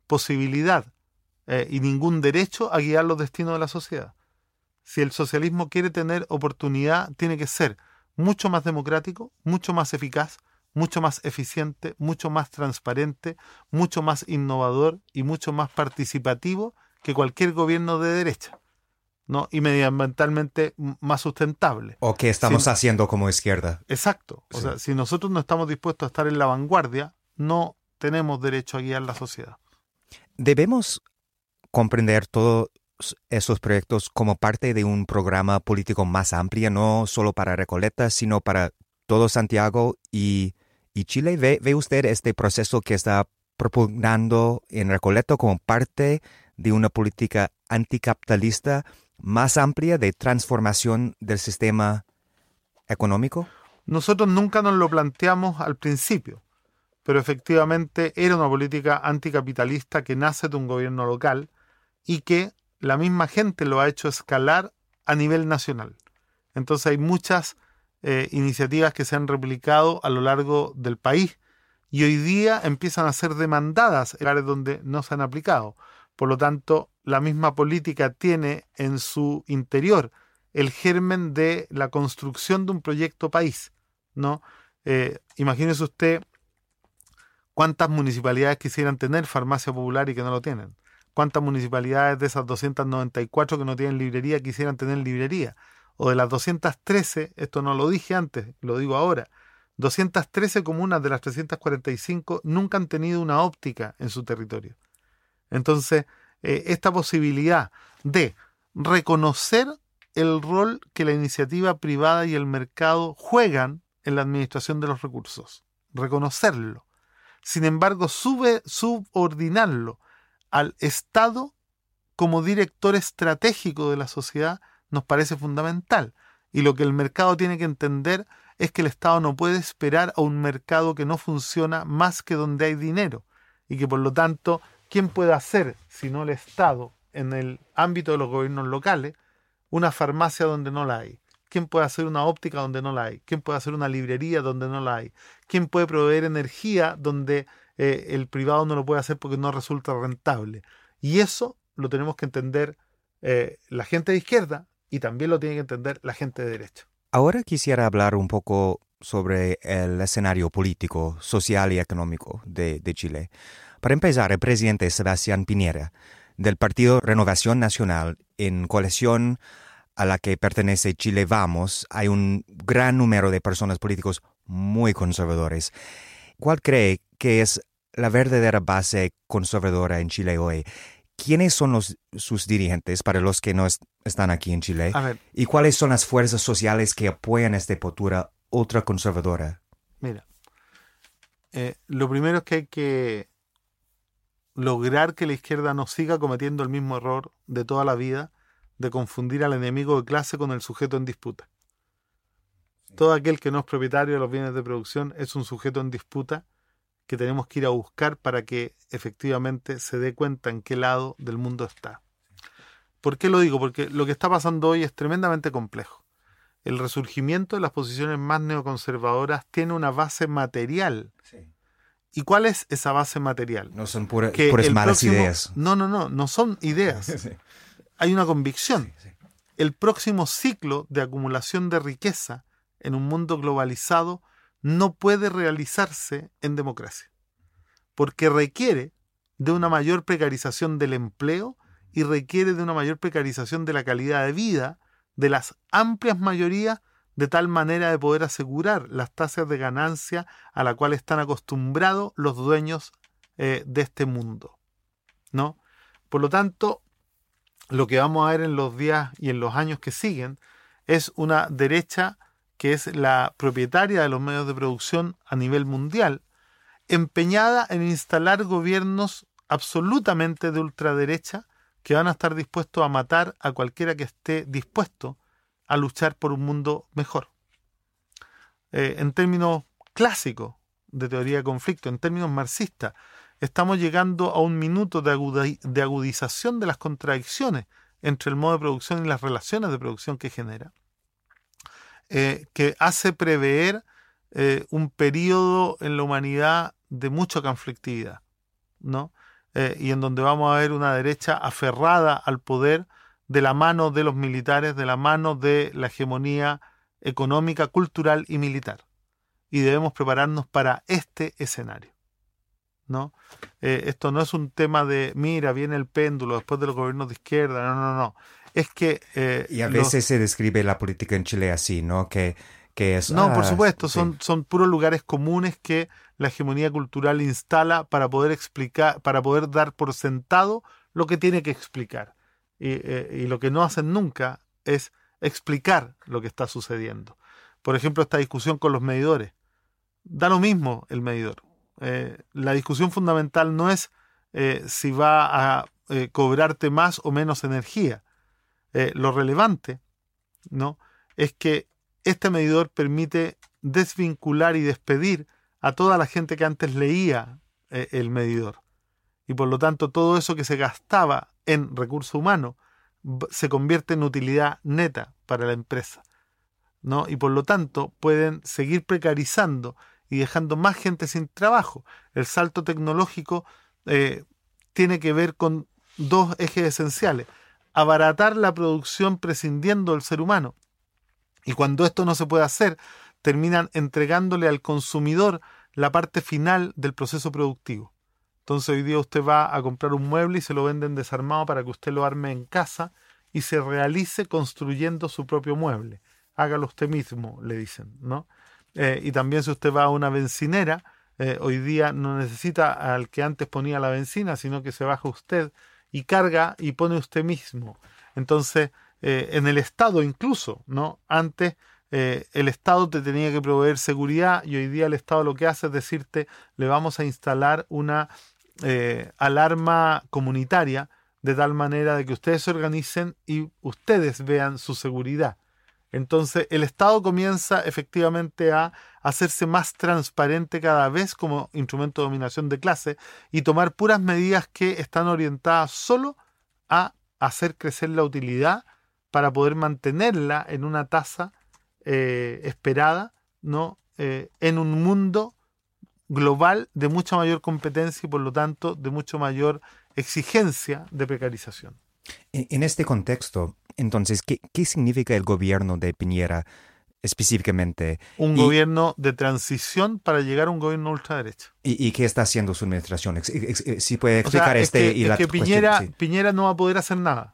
posibilidad eh, y ningún derecho a guiar los destinos de la sociedad si el socialismo quiere tener oportunidad, tiene que ser mucho más democrático, mucho más eficaz, mucho más eficiente, mucho más transparente, mucho más innovador y mucho más participativo que cualquier gobierno de derecha. ¿no? y medioambientalmente más sustentable. ¿O qué estamos haciendo como izquierda? Exacto. O sea, si nosotros no estamos dispuestos a estar en la vanguardia, no tenemos derecho a guiar la sociedad. Debemos comprender todo esos proyectos como parte de un programa político más amplio, no solo para Recoleta, sino para todo Santiago y, Chile. ¿Ve, ¿Ve, usted este proceso que está propugnando en Recoleta como parte de una política anticapitalista más amplia de transformación del sistema económico? Nosotros nunca nos lo planteamos al principio, pero efectivamente era una política anticapitalista que nace de un gobierno local y que la misma gente lo ha hecho escalar a nivel nacional. Entonces hay muchas eh, iniciativas que se han replicado a lo largo del país y hoy día empiezan a ser demandadas en áreas donde no se han aplicado. Por lo tanto, la misma política tiene en su interior el germen de la construcción de un proyecto país. ¿no? Eh, imagínese usted cuántas municipalidades quisieran tener farmacia popular y que no lo tienen cuántas municipalidades de esas 294 que no tienen librería quisieran tener librería. O de las 213, esto no lo dije antes, lo digo ahora, 213 comunas de las 345 nunca han tenido una óptica en su territorio. Entonces, eh, esta posibilidad de reconocer el rol que la iniciativa privada y el mercado juegan en la administración de los recursos, reconocerlo. Sin embargo, sube, subordinarlo al Estado como director estratégico de la sociedad nos parece fundamental. Y lo que el mercado tiene que entender es que el Estado no puede esperar a un mercado que no funciona más que donde hay dinero. Y que por lo tanto, ¿quién puede hacer, si no el Estado, en el ámbito de los gobiernos locales, una farmacia donde no la hay? ¿Quién puede hacer una óptica donde no la hay? ¿Quién puede hacer una librería donde no la hay? ¿Quién puede proveer energía donde eh, el privado no lo puede hacer porque no resulta rentable? Y eso lo tenemos que entender eh, la gente de izquierda y también lo tiene que entender la gente de derecha. Ahora quisiera hablar un poco sobre el escenario político, social y económico de, de Chile. Para empezar, el presidente Sebastián Piñera, del Partido Renovación Nacional, en coalición a la que pertenece Chile Vamos, hay un gran número de personas políticos muy conservadores. ¿Cuál cree que es la verdadera base conservadora en Chile hoy? ¿Quiénes son los, sus dirigentes para los que no están aquí en Chile? ¿Y cuáles son las fuerzas sociales que apoyan esta postura ultraconservadora? Mira, eh, lo primero es que hay que lograr que la izquierda no siga cometiendo el mismo error de toda la vida de confundir al enemigo de clase con el sujeto en disputa. Todo aquel que no es propietario de los bienes de producción es un sujeto en disputa que tenemos que ir a buscar para que efectivamente se dé cuenta en qué lado del mundo está. ¿Por qué lo digo? Porque lo que está pasando hoy es tremendamente complejo. El resurgimiento de las posiciones más neoconservadoras tiene una base material. ¿Y cuál es esa base material? No son puras malas ideas. No, no, no, no son ideas. hay una convicción. El próximo ciclo de acumulación de riqueza en un mundo globalizado no puede realizarse en democracia, porque requiere de una mayor precarización del empleo y requiere de una mayor precarización de la calidad de vida de las amplias mayorías de tal manera de poder asegurar las tasas de ganancia a la cual están acostumbrados los dueños eh, de este mundo. ¿no? Por lo tanto, lo que vamos a ver en los días y en los años que siguen es una derecha que es la propietaria de los medios de producción a nivel mundial, empeñada en instalar gobiernos absolutamente de ultraderecha que van a estar dispuestos a matar a cualquiera que esté dispuesto a luchar por un mundo mejor. Eh, en términos clásicos de teoría de conflicto, en términos marxistas, estamos llegando a un minuto de, agudización de las contradicciones entre el modo de producción y las relaciones de producción que genera, eh, que hace prever eh, un periodo en la humanidad de mucha conflictividad, ¿no? Eh, y en donde vamos a ver una derecha aferrada al poder de la mano de los militares, de la mano de la hegemonía económica, cultural y militar. Y debemos prepararnos para este escenario. ¿no? Esto no es un tema de, mira, viene el péndulo después de los gobiernos de izquierda, no, no, no. Es que... Eh, y a veces se describe la política en Chile así, ¿no? Que, que es... No, por ah, supuesto, son, son puros lugares comunes que la hegemonía cultural instala para poder explicar, para poder dar por sentado lo que tiene que explicar. Y, eh, y lo que no hacen nunca es explicar lo que está sucediendo. Por ejemplo, esta discusión con los medidores. Da lo mismo el medidor eh, la discusión fundamental no es eh, si va a eh, cobrarte más o menos energía. Lo relevante ¿no? es que este medidor permite desvincular y despedir a toda la gente que antes leía el medidor. Y por lo tanto todo eso que se gastaba en recurso humano se convierte en utilidad neta para la empresa. ¿no? Y por lo tanto pueden seguir precarizando y dejando más gente sin trabajo. El salto tecnológico eh, tiene que ver con dos ejes esenciales. Abaratar la producción prescindiendo del ser humano. Y cuando esto no se puede hacer, terminan entregándole al consumidor la parte final del proceso productivo. Entonces hoy día usted va a comprar un mueble y se lo venden desarmado para que usted lo arme en casa y se realice construyendo su propio mueble. Hágalo usted mismo, le dicen, ¿no? Eh, y también si usted va a una bencinera, eh, hoy día no necesita al que antes ponía la benzina, sino que se baja usted y carga y pone usted mismo. Entonces, eh, en el Estado incluso, ¿no? Antes el Estado te tenía que proveer seguridad y hoy día el Estado lo que hace es decirte, le vamos a instalar una alarma comunitaria de tal manera de que ustedes se organicen y ustedes vean su seguridad. Entonces el Estado comienza efectivamente a hacerse más transparente cada vez como instrumento de dominación de clase y tomar puras medidas que están orientadas solo a hacer crecer la utilidad para poder mantenerla en una tasa eh, esperada ¿no? Eh, en un mundo global de mucha mayor competencia y por lo tanto de mucho mayor exigencia de precarización. En este contexto, entonces, ¿qué, significa el gobierno de Piñera específicamente? Un gobierno de transición para llegar a un gobierno ultraderecha. ¿Y, y qué está haciendo su administración? Si puede explicar este y que Piñera, Piñera no va a poder hacer nada,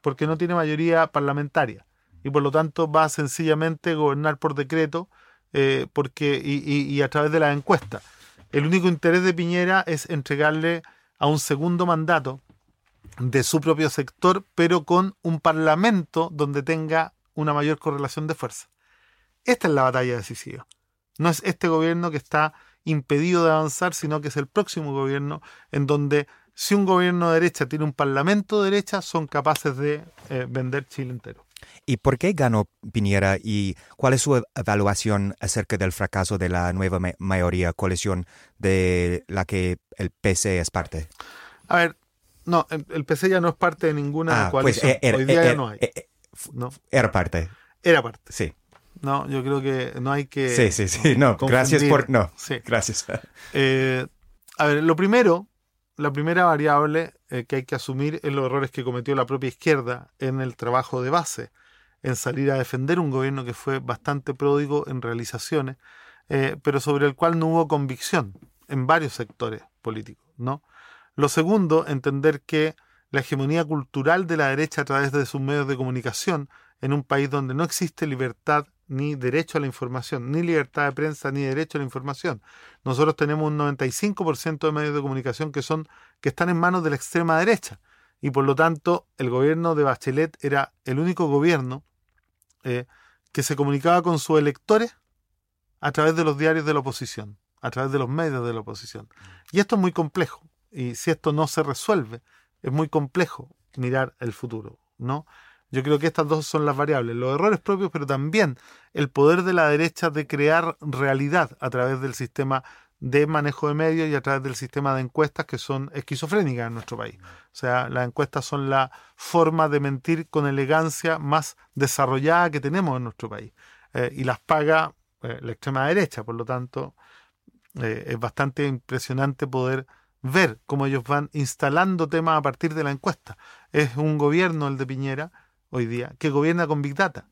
porque no tiene mayoría parlamentaria y por lo tanto va a sencillamente gobernar por decreto eh, porque, y, a través de la encuesta. El único interés de Piñera es entregarle a un segundo mandato de su propio sector, pero con un parlamento donde tenga una mayor correlación de fuerza. Esta es la batalla decisiva. No es este gobierno que está impedido de avanzar, sino que es el próximo gobierno en donde si un gobierno de derecha tiene un parlamento de derecha, son capaces de eh, vender Chile entero. ¿Y por qué ganó Piñera y cuál es su evaluación acerca del fracaso de la nueva mayoría coalición de la que el PC es parte? A ver, no, el PC ya no es parte de ninguna ah, pues, coalición. Eh, Hoy día ya no hay. Eh, no. Era parte. Era parte. Sí. No, yo creo que no hay que. Sí, sí, sí. No, gracias por. No, sí. Gracias. Eh, a ver, lo primero, la primera variable que hay que asumir es los errores que cometió la propia izquierda en el trabajo de base, en salir a defender un gobierno que fue bastante pródigo en realizaciones, pero sobre el cual no hubo convicción en varios sectores políticos, ¿no? Lo segundo, entender que la hegemonía cultural de la derecha a través de sus medios de comunicación en un país donde no existe libertad ni derecho a la información, ni libertad de prensa, ni derecho a la información. Nosotros tenemos un 95% de medios de comunicación que son que están en manos de la extrema derecha y por lo tanto el gobierno de Bachelet era el único gobierno eh, que se comunicaba con sus electores a través de los diarios de la oposición, a través de los medios de la oposición. Y esto es muy complejo. Y si esto no se resuelve, es muy complejo mirar el futuro, ¿no? Yo creo que estas dos son las variables, los errores propios, pero también el poder de la derecha de crear realidad a través del sistema de manejo de medios y a través del sistema de encuestas que son esquizofrénicas en nuestro país. O sea, las encuestas son la forma de mentir con elegancia más desarrollada que tenemos en nuestro país. Eh, y las paga eh, la extrema derecha, por lo tanto, eh, es bastante impresionante poder ver cómo ellos van instalando temas a partir de la encuesta. Es un gobierno, el de Piñera, hoy día, que gobierna con Big Data,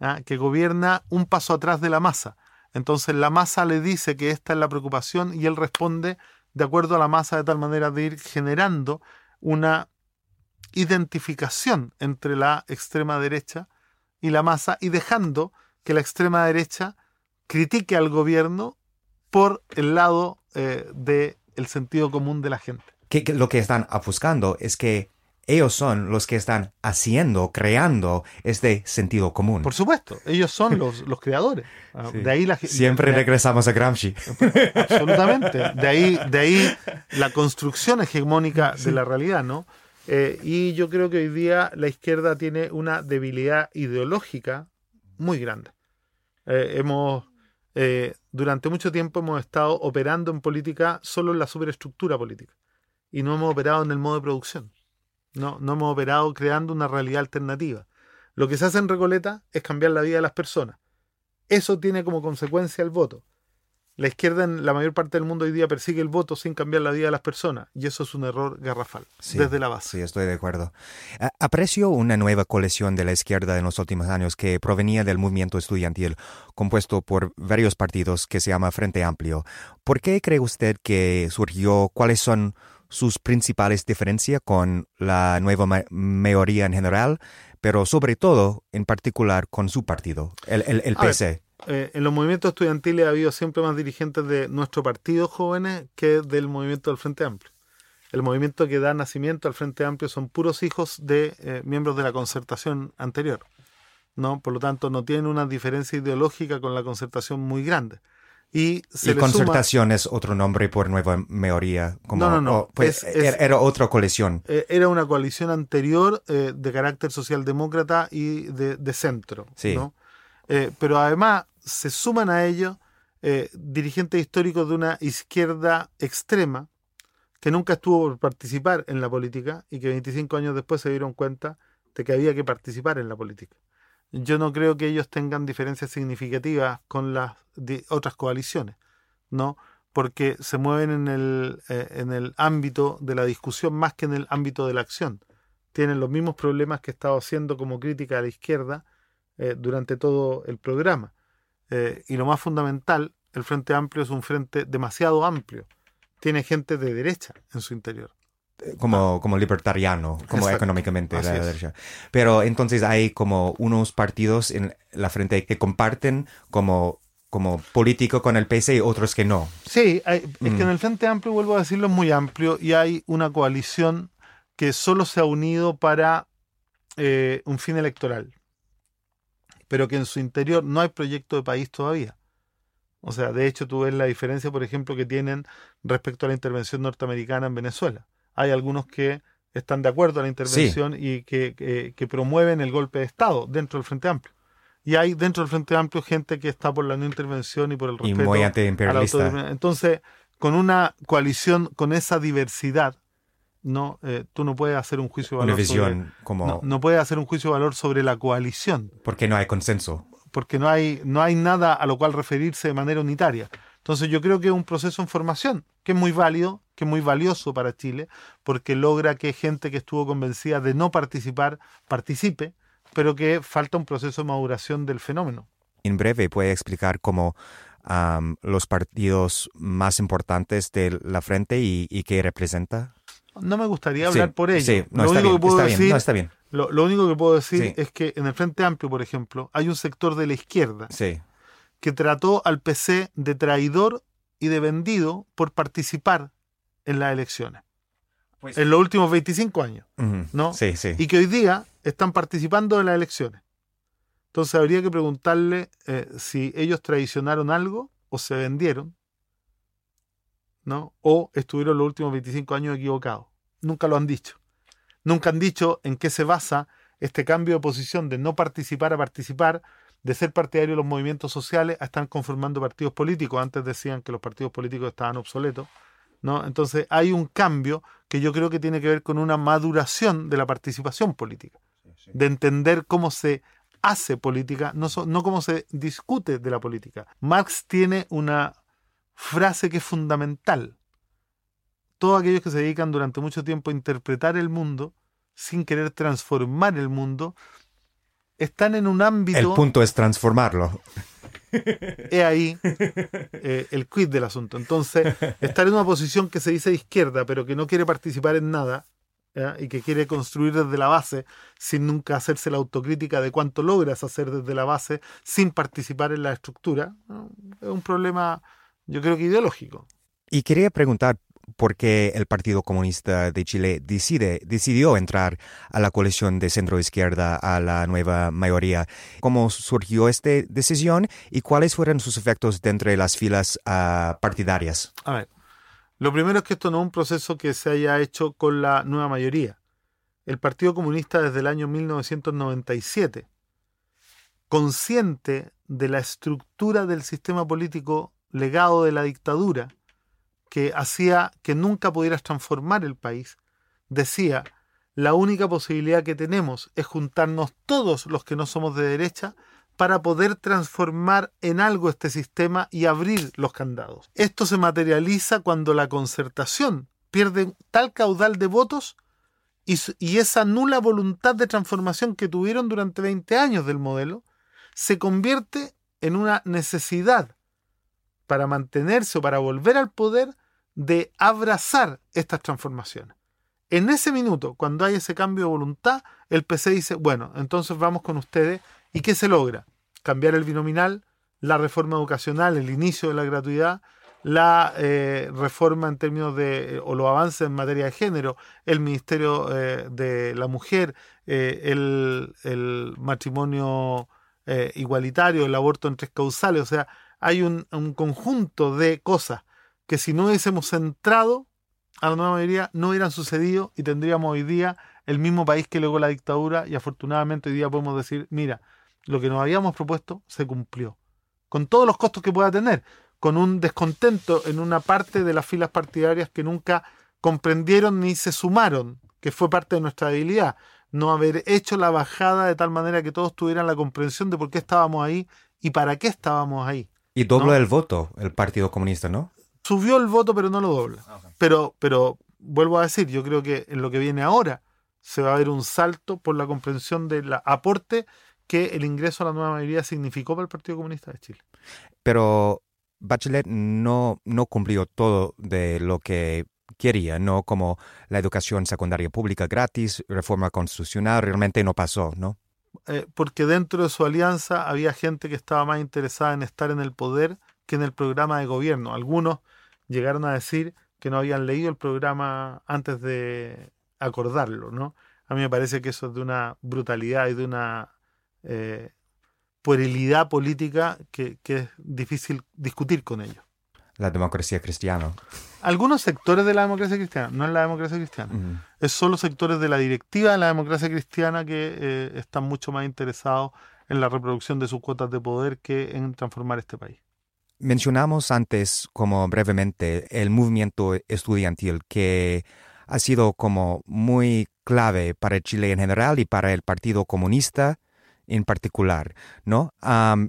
¿ah? que gobierna un paso atrás de la masa. Entonces la masa le dice que esta es la preocupación y él responde de acuerdo a la masa de tal manera de ir generando una identificación entre la extrema derecha y la masa y dejando que la extrema derecha critique al gobierno por el lado eh, de el sentido común de la gente. Que, lo que están buscando es que ellos son los que están haciendo, creando este sentido común. Por supuesto, ellos son los, los creadores. Ah, de ahí la, Siempre regresamos a Gramsci. Absolutamente. De ahí, de ahí la construcción hegemónica de la realidad, ¿no? Eh, y yo creo que hoy día la izquierda tiene una debilidad ideológica muy grande. Eh, hemos eh, durante mucho tiempo hemos estado operando en política solo en la superestructura política y no hemos operado en el modo de producción. No, no hemos operado creando una realidad alternativa. Lo que se hace en Recoleta es cambiar la vida de las personas. Eso tiene como consecuencia el voto. La izquierda en la mayor parte del mundo hoy día persigue el voto sin cambiar la vida de las personas y eso es un error garrafal desde la base. Sí, estoy de acuerdo. Aprecio una nueva colección de la izquierda en los últimos años que provenía del movimiento estudiantil compuesto por varios partidos que se llama Frente Amplio. ¿Por qué cree usted que surgió? ¿Cuáles son sus principales diferencias con la nueva mayoría en general? Pero sobre todo, en particular, con su partido, el, el, el PC. Eh, en los movimientos estudiantiles ha habido siempre más dirigentes de nuestro partido jóvenes que del movimiento del Frente Amplio. El movimiento que da nacimiento al Frente Amplio son puros hijos de eh, miembros de la concertación anterior. ¿no? Por lo tanto, no tienen una diferencia ideológica con la concertación muy grande. Y, se y concertación es otro nombre por nueva mayoría. Como, No, no, no. oh, pues, Es- es- era, era otra coalición. eh, era una coalición anterior eh, de carácter socialdemócrata y de, de centro. Sí. ¿no? Eh, pero además se suman a ello eh, dirigentes históricos de una izquierda extrema que nunca estuvo por participar en la política y que 25 años después se dieron cuenta de que había que participar en la política. Yo no creo que ellos tengan diferencias significativas con las otras coaliciones, ¿no? Porque se mueven en el, eh, en el ámbito de la discusión más que en el ámbito de la acción. Tienen los mismos problemas que he estado haciendo como crítica a la izquierda eh, durante todo el programa. Eh, y lo más fundamental, el Frente Amplio es un frente demasiado amplio. Tiene gente de derecha en su interior. como, como libertariano, como Exacto. económicamente Así la derecha. Pero entonces hay como unos partidos en la frente que comparten como, como político con el PC y otros que no. Sí, hay- es Mm. que en el Frente Amplio, vuelvo a decirlo, es muy amplio y hay una coalición que solo se ha unido para eh, un fin electoral, pero que en su interior no hay proyecto de país todavía. O sea, de hecho, tú ves la diferencia, por ejemplo, que tienen respecto a la intervención norteamericana en Venezuela. Hay algunos que están de acuerdo a la intervención y que, que- que promueven el golpe de Estado dentro del Frente Amplio. Y hay dentro del Frente Amplio gente que está por la no intervención y por el Y respeto muy antiimperialista. autodeterminación. Entonces, con una coalición, con esa diversidad, no, Eh, tú no puedes hacer un juicio de Una valor sobre, como... no, no puedes hacer un juicio de valor sobre la coalición, Porque no hay consenso. porque no hay, no hay nada a lo cual referirse de manera unitaria. Entonces, yo creo que es un proceso en formación, que es muy válido, que es muy valioso para Chile, porque logra que gente que estuvo convencida de no participar, participe, pero que falta un proceso de maduración del fenómeno. En breve, puede explicar cómo los partidos más importantes de la frente y, y qué representa. No me gustaría hablar Sí, por ello. Sí, no, lo está único bien, que puedo está bien, decir no, está bien. Lo, lo único que puedo decir Sí. es que en el Frente Amplio, por ejemplo, hay un sector de la izquierda Sí, que trató al PC de traidor y de vendido por participar en las elecciones en los últimos 25 años ¿no? Sí, sí. y que hoy día están participando en las elecciones. Entonces habría que preguntarle eh, si ellos traicionaron algo o se vendieron, ¿no? O estuvieron los últimos 25 años equivocados. Nunca lo han dicho. Nunca han dicho en qué se basa este cambio de posición de no participar a participar, de ser partidario de los movimientos sociales a estar conformando partidos políticos. Antes decían que los partidos políticos estaban obsoletos. ¿no? Entonces hay un cambio que yo creo que tiene que ver con una maduración de la participación política, de entender cómo se hace política, no, so- no cómo se discute de la política. Marx tiene una frase que es fundamental. Todos aquellos que se dedican durante mucho tiempo a interpretar el mundo sin querer transformar el mundo están en un ámbito El punto es transformarlo. es ahí eh, el quid del asunto. Entonces, estar en una posición que se dice de izquierda, pero que no quiere participar en nada y que quiere construir desde la base sin nunca hacerse la autocrítica de cuánto logras hacer desde la base sin participar en la estructura, ¿no? es un problema, yo creo que ideológico. Y quería preguntar por qué el Partido Comunista de Chile decide, decidió entrar a la coalición de centro-izquierda a la nueva mayoría. ¿Cómo surgió esta decisión y cuáles fueron sus efectos dentro de las filas ah, partidarias? A ver, lo primero es que esto no es un proceso que se haya hecho con la nueva mayoría. El Partido Comunista desde el año 1997, consciente de la estructura del sistema político legado de la dictadura, que hacía que nunca pudieras transformar el país, decía, la única posibilidad que tenemos es juntarnos todos los que no somos de derecha para poder transformar en algo este sistema y abrir los candados. Esto se materializa cuando la concertación pierde tal caudal de votos y, y esa nula voluntad de transformación que tuvieron durante 20 años del modelo se convierte en una necesidad para mantenerse o para volver al poder de abrazar estas transformaciones. En ese minuto, cuando hay ese cambio de voluntad, el PC dice, bueno, entonces vamos con ustedes. ¿Y qué se logra? Cambiar el binominal, la reforma educacional, el inicio de la gratuidad, la eh, reforma en términos de, eh, o los avances en materia de género, el Ministerio eh, de la Mujer, el, el matrimonio igualitario, el aborto en tres causales, o sea, hay un, un conjunto de cosas que si no hubiésemos centrado a la nueva mayoría no hubieran sucedido y tendríamos hoy día el mismo país que luego la dictadura y afortunadamente hoy día podemos decir, mira, lo que nos habíamos propuesto se cumplió, con todos los costos que pueda tener, con un descontento en una parte de las filas partidarias que nunca comprendieron ni se sumaron, que fue parte de nuestra debilidad, no haber hecho la bajada de tal manera que todos tuvieran la comprensión de por qué estábamos ahí y para qué estábamos ahí. Y dobla el voto el Partido Comunista, ¿no? Subió el voto, pero no lo dobla. Ah, pero, pero vuelvo a decir, yo creo que en lo que viene ahora se va a ver un salto por la comprensión del aporte que el ingreso a la nueva mayoría significó para el Partido Comunista de Chile. Pero Bachelet no, no cumplió todo de lo que quería, ¿no? Como la educación secundaria pública gratis, reforma constitucional, realmente no pasó, ¿no? Eh, porque dentro de su alianza había gente que estaba más interesada en estar en el poder que en el programa de gobierno. Algunos llegaron a decir que no habían leído el programa antes de acordarlo, ¿no? A mí me parece que eso es de una brutalidad y de una eh, puerilidad política que, es difícil discutir con ellos. La democracia cristiana. Algunos sectores de la democracia cristiana, no es la democracia cristiana, es solo sectores de la directiva de la democracia cristiana que eh, están mucho más interesados en la reproducción de sus cuotas de poder que en transformar este país. Mencionamos antes, como brevemente, el movimiento estudiantil que ha sido como muy clave para Chile en general y para el Partido Comunista en particular, ¿no?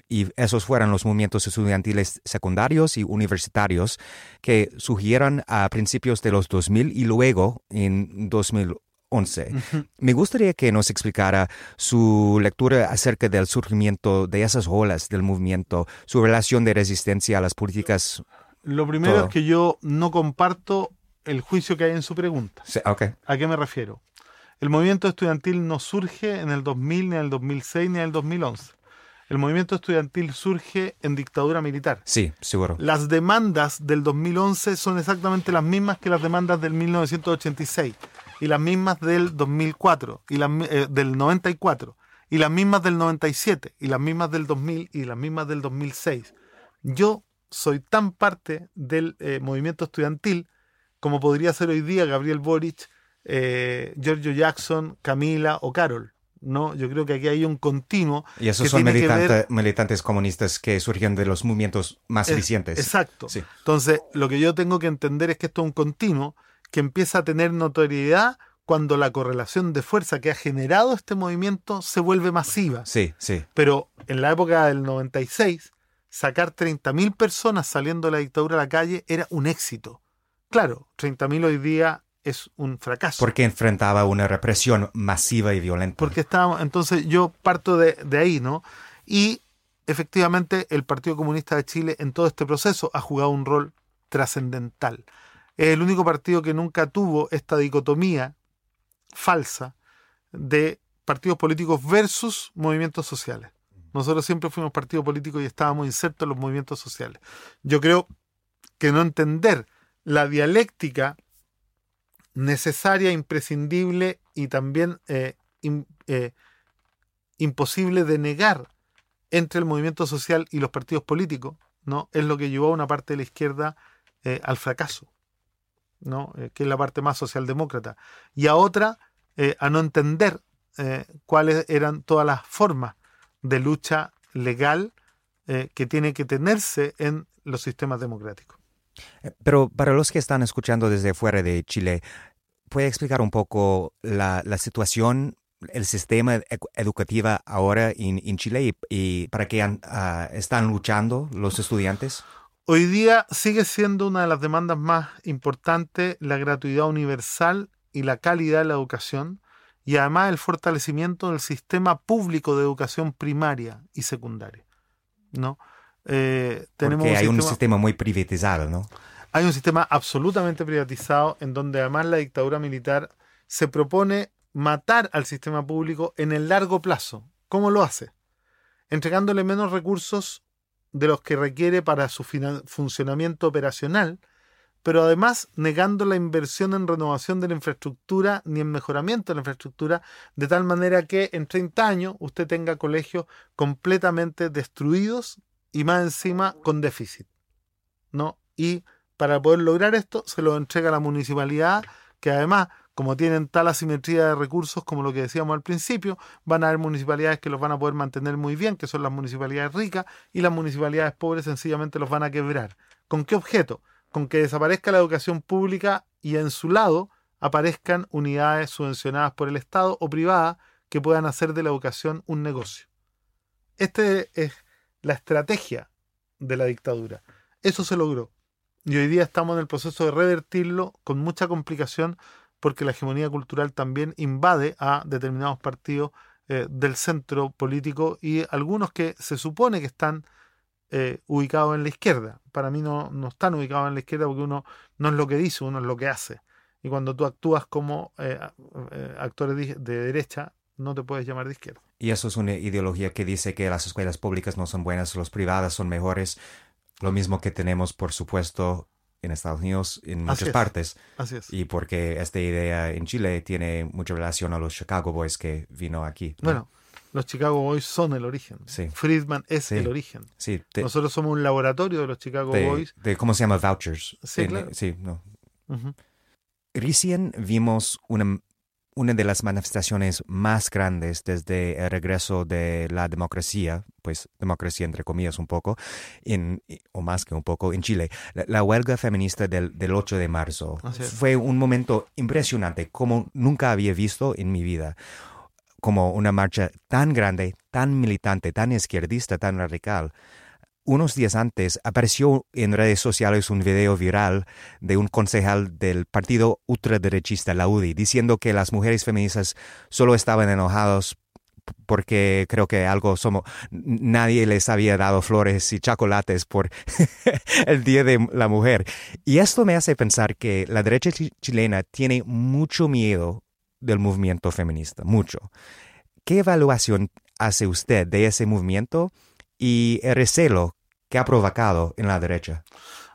y esos fueron los movimientos estudiantiles secundarios y universitarios que surgieron a principios de los 2000 y luego en 2011. Me gustaría que nos explicara su lectura acerca del surgimiento de esas olas del movimiento, su relación de resistencia a las políticas. Lo primero es que yo no comparto el juicio que hay en su pregunta. ¿A qué me refiero? El movimiento estudiantil no surge en el 2000, ni en el 2006, ni en el 2011. El movimiento estudiantil surge en dictadura militar. Sí, seguro. Las demandas del 2011 son exactamente las mismas que las demandas del 1986 y las mismas del 2004 y las, eh, del 94 y las mismas del 97 y las mismas del 2000 y las mismas del 2006. Yo soy tan parte del eh, movimiento estudiantil como podría ser hoy día Gabriel Boric eh, Giorgio Jackson, Camila o Carol. ¿no? Yo creo que aquí hay un continuo. Y esos son militantes comunistas que surgieron de los movimientos más eficientes. Exacto. Entonces, lo que yo tengo que entender es que esto es un continuo que empieza a tener notoriedad cuando la correlación de fuerza que ha generado este movimiento se vuelve masiva. Sí, sí. Pero en la época del 96, sacar 30.000 personas saliendo de la dictadura a la calle era un éxito. Claro, 30.000 hoy día es un fracaso. Porque enfrentaba una represión masiva y violenta. Porque estábamos, entonces yo parto de, ahí, ¿no? Y efectivamente el Partido Comunista de Chile en todo este proceso ha jugado un rol trascendental. Es el único partido que nunca tuvo esta dicotomía falsa de partidos políticos versus movimientos sociales. Nosotros siempre fuimos partido político y estábamos insertos en los movimientos sociales. Yo creo que no entender la dialéctica necesaria, imprescindible y también eh, eh, imposible de negar entre el movimiento social y los partidos políticos, ¿no? Es lo que llevó a una parte de la izquierda eh, al fracaso, ¿no? que es la parte más socialdemócrata, y a otra a no entender cuáles eran todas las formas de lucha legal que tiene que tenerse en los sistemas democráticos. Pero para los que están escuchando desde fuera de Chile, ¿puede explicar un poco la, situación, el sistema educativo ahora en, Chile y, para qué ah, están luchando los estudiantes? Hoy día sigue siendo una de las demandas más importantes la gratuidad universal y la calidad de la educación y además el fortalecimiento del sistema público de educación primaria y secundaria. ¿no? Eh, tenemos Porque hay un sistema, muy privatizado, ¿no? Hay un sistema absolutamente privatizado en donde además la dictadura militar se propone matar al sistema público en el largo plazo. ¿Cómo lo hace? Entregándole menos recursos de los que requiere para su funcionamiento operacional, pero además negando la inversión en renovación de la infraestructura ni en mejoramiento de la infraestructura, de tal manera que en 30 años usted tenga colegios completamente destruidos y más encima con déficit. ¿no? Y para poder lograr esto se lo entrega la municipalidad, que además como tienen tal asimetría de recursos como lo que decíamos al principio, van a haber municipalidades que los van a poder mantener muy bien, que son las municipalidades ricas, y las municipalidades pobres sencillamente los van a quebrar. ¿Con qué objeto? Con que desaparezca la educación pública y en su lado aparezcan unidades subvencionadas por el Estado o privadas que puedan hacer de la educación un negocio. Esta es la estrategia de la dictadura. Eso se logró. Y hoy día estamos en el proceso de revertirlo con mucha complicación porque la hegemonía cultural también invade a determinados partidos eh, del centro político y algunos que se supone que están eh, ubicados en la izquierda. Para mí no, no están ubicados en la izquierda porque uno no es lo que dice, uno es lo que hace. Y cuando tú actúas como eh, actores de, de derecha, no te puedes llamar de izquierda. Y eso es una ideología que dice que las escuelas públicas no son buenas, las privadas son mejores. Lo mismo que tenemos, por supuesto, en Estados Unidos, en muchas partes. Así es. Y porque esta idea en Chile tiene mucha relación a los Chicago Boys que vino aquí. Bueno, los Chicago Boys son el origen. Sí. Friedman es el origen. Sí, Nosotros somos un laboratorio de los Chicago Boys. De, ¿Cómo se llama? Vouchers. Sí, claro. sí no. Recién vimos una una de las manifestaciones más grandes desde el regreso de la democracia, pues democracia entre comillas un poco, en, o más que un poco, en Chile. La, huelga feminista del, 8 de marzo fue un momento impresionante, como nunca había visto en mi vida como una marcha tan grande, tan militante, tan izquierdista, tan radical unos días antes apareció en redes sociales un video viral de un concejal del partido ultraderechista, la UDI, diciendo que las mujeres feministas solo estaban enojados porque creo que algo somos, nadie les había dado flores y chocolates por el Día de la Mujer. Y esto me hace pensar que la derecha chilena tiene mucho miedo del movimiento feminista, mucho. ¿Qué evaluación hace usted de ese movimiento y el recelo que ha provocado en la derecha?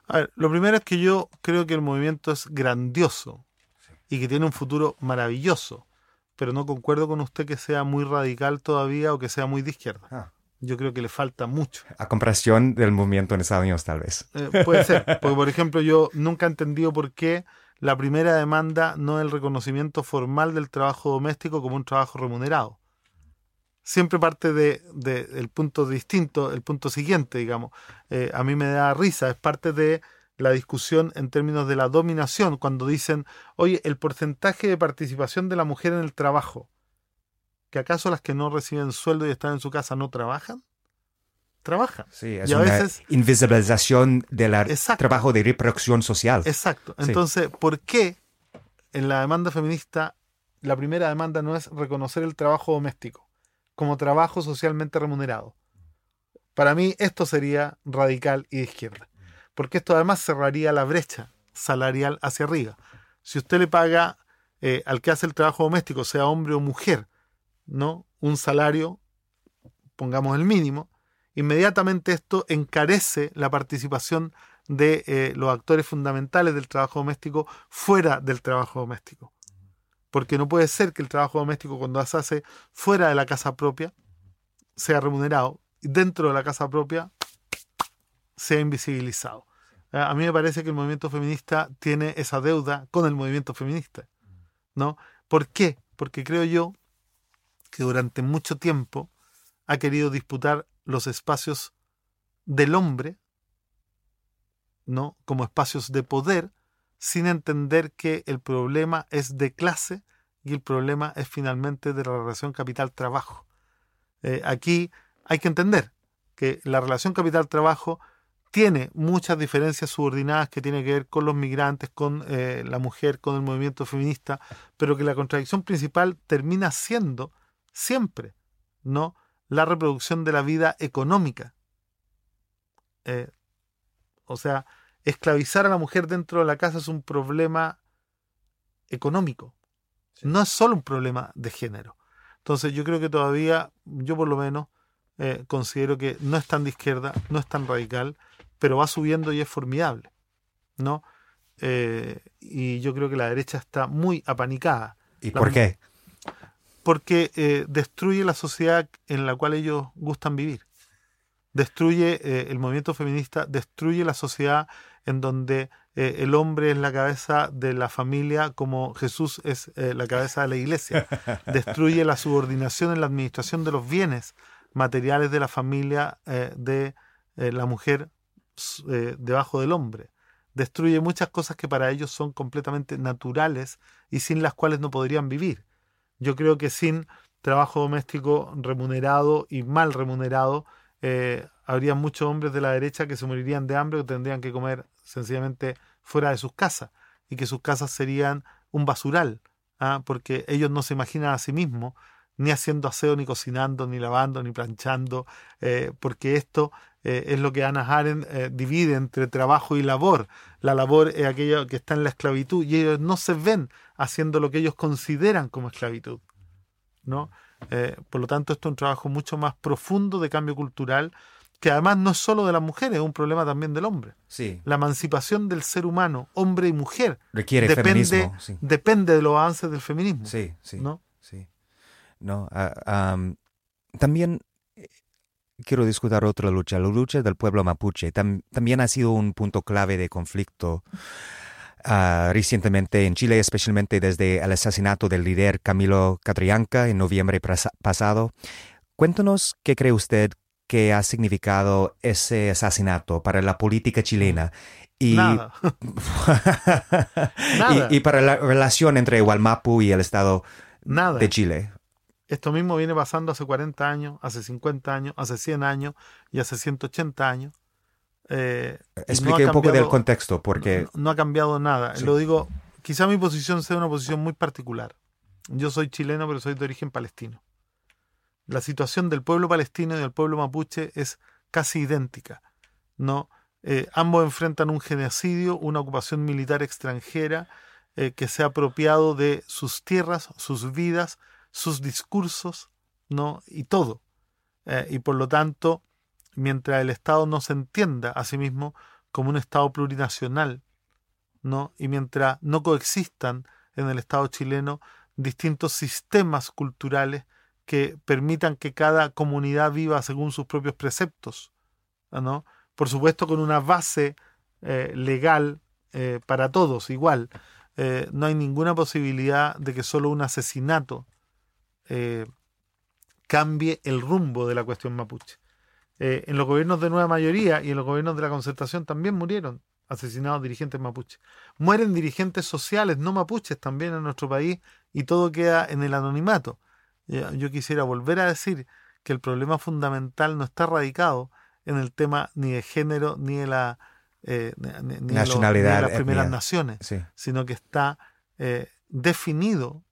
A ver, lo primero es que yo creo que el movimiento es grandioso y que tiene un futuro maravilloso, pero no concuerdo con usted que sea muy radical todavía o que sea muy de izquierda. Ah. Yo creo que le falta mucho. A comparación del movimiento en Estados Unidos, tal vez. Eh, puede ser, porque por ejemplo yo nunca he entendido por qué la primera demanda no es el reconocimiento formal del trabajo doméstico como un trabajo remunerado siempre parte de, el punto distinto, el punto siguiente, digamos. Eh, a mí me da risa, es parte de la discusión en términos de la dominación, cuando dicen, oye, el porcentaje de participación de la mujer en el trabajo, que acaso las que no reciben sueldo y están en su casa no trabajan? Trabajan. Sí, es una invisibilización del trabajo de reproducción social. Exacto. Entonces, ¿por qué en la demanda feminista la primera demanda no es reconocer el trabajo doméstico? Como trabajo socialmente remunerado. Para mí esto sería radical y de izquierda, porque esto además cerraría la brecha salarial hacia arriba. Si usted le paga eh, al que hace el trabajo doméstico, sea hombre o mujer, ¿no? un salario, pongamos el mínimo, inmediatamente esto encarece la participación de eh, los actores fundamentales del trabajo doméstico fuera del trabajo doméstico porque no puede ser que el trabajo doméstico cuando se hace fuera de la casa propia sea remunerado y dentro de la casa propia sea invisibilizado. Eh, a mí me parece que el movimiento feminista tiene esa deuda con el movimiento feminista. ¿no? ¿Por qué? Porque creo yo que durante mucho tiempo ha querido disputar los espacios del hombre, ¿no? como espacios de poder, sin entender que el problema es de clase y el problema es finalmente de la relación capital-trabajo. Eh, aquí hay que entender que la relación capital-trabajo tiene muchas diferencias subordinadas que tienen que ver con los migrantes, con eh, la mujer, con el movimiento feminista, pero que la contradicción principal termina siendo siempre, ¿no? La reproducción de la vida económica. Eh, o sea, esclavizar a la mujer dentro de la casa es un problema económico. No es solo un problema de género. Entonces yo creo que todavía, yo por lo menos, eh, considero que no es tan de izquierda, no es tan radical, pero va subiendo y es formidable. ¿no? eh, y yo creo que la derecha está muy apanicada. ¿Y por qué? Porque eh, destruye la sociedad en la cual ellos gustan vivir. Destruye el movimiento feminista, destruye la sociedad en donde el hombre es la cabeza de la familia como Jesús es la cabeza de la iglesia. Destruye la subordinación en la administración de los bienes materiales de la familia de la mujer debajo del hombre destruye muchas cosas que para ellos son completamente naturales y sin las cuales no podrían vivir. Yo creo que sin trabajo doméstico remunerado y mal remunerado, eh, habría muchos hombres de la derecha que se morirían de hambre o tendrían que comer sencillamente fuera de sus casas y que sus casas serían un basural, ¿ah? porque ellos no se imaginan a sí mismos ni haciendo aseo, ni cocinando, ni lavando, ni planchando, eh, porque esto eh, es lo que Ana Arendt eh, divide entre trabajo y labor. La labor es aquello que está en la esclavitud y ellos no se ven haciendo lo que ellos consideran como esclavitud. ¿no? por lo tanto, esto es un trabajo mucho más profundo de cambio cultural que además no es solo de las mujeres, es un problema también del hombre. Sí. La emancipación del ser humano, hombre y mujer, requiere depende, feminismo. Sí. depende de los avances del feminismo. Sí, sí. ¿no? sí. No, ah, también eh, quiero discutir otra lucha, la lucha del pueblo mapuche. también ha sido un punto clave de conflicto ah, recientemente en Chile, especialmente desde el asesinato del líder Camilo Catrianca en noviembre pasado. Cuéntanos qué cree usted que ha significado ese asesinato para la política chilena y, y, para la relación entre Gualmapu y el Estado de Chile. Esto mismo viene pasando hace 40 años, hace 50 años, hace 100 años y hace 180 años. Eh, Explique un poco del contexto, porque... No, ha cambiado nada. Lo digo, quizá mi posición sea una posición muy particular. Yo soy chileno, pero soy de origen palestino. La situación del pueblo palestino y del pueblo mapuche es casi idéntica. ¿no? Eh, ambos enfrentan un genocidio, una ocupación militar extranjera eh, que se ha apropiado de sus tierras, sus vidas, sus discursos, ¿no? Y todo. Eh, y por lo tanto, mientras el Estado no se entienda a sí mismo como un Estado plurinacional, ¿no? Y mientras no coexistan en el Estado chileno distintos sistemas culturales que permitan que cada comunidad viva según sus propios preceptos, ¿no? Por supuesto con una base eh, legal eh, para todos igual. no hay ninguna posibilidad de que solo un asesinato eh, cambie el rumbo de la cuestión mapuche. Eh, en los gobiernos de nueva mayoría y en los gobiernos de la concertación también murieron asesinados dirigentes mapuches. Mueren dirigentes sociales no mapuches también en nuestro país y todo queda en el anonimato. Yo quisiera volver a decir que el problema fundamental no está radicado en el tema ni de género ni de la eh, nacionalidad de las primeras naciones, sino que está definido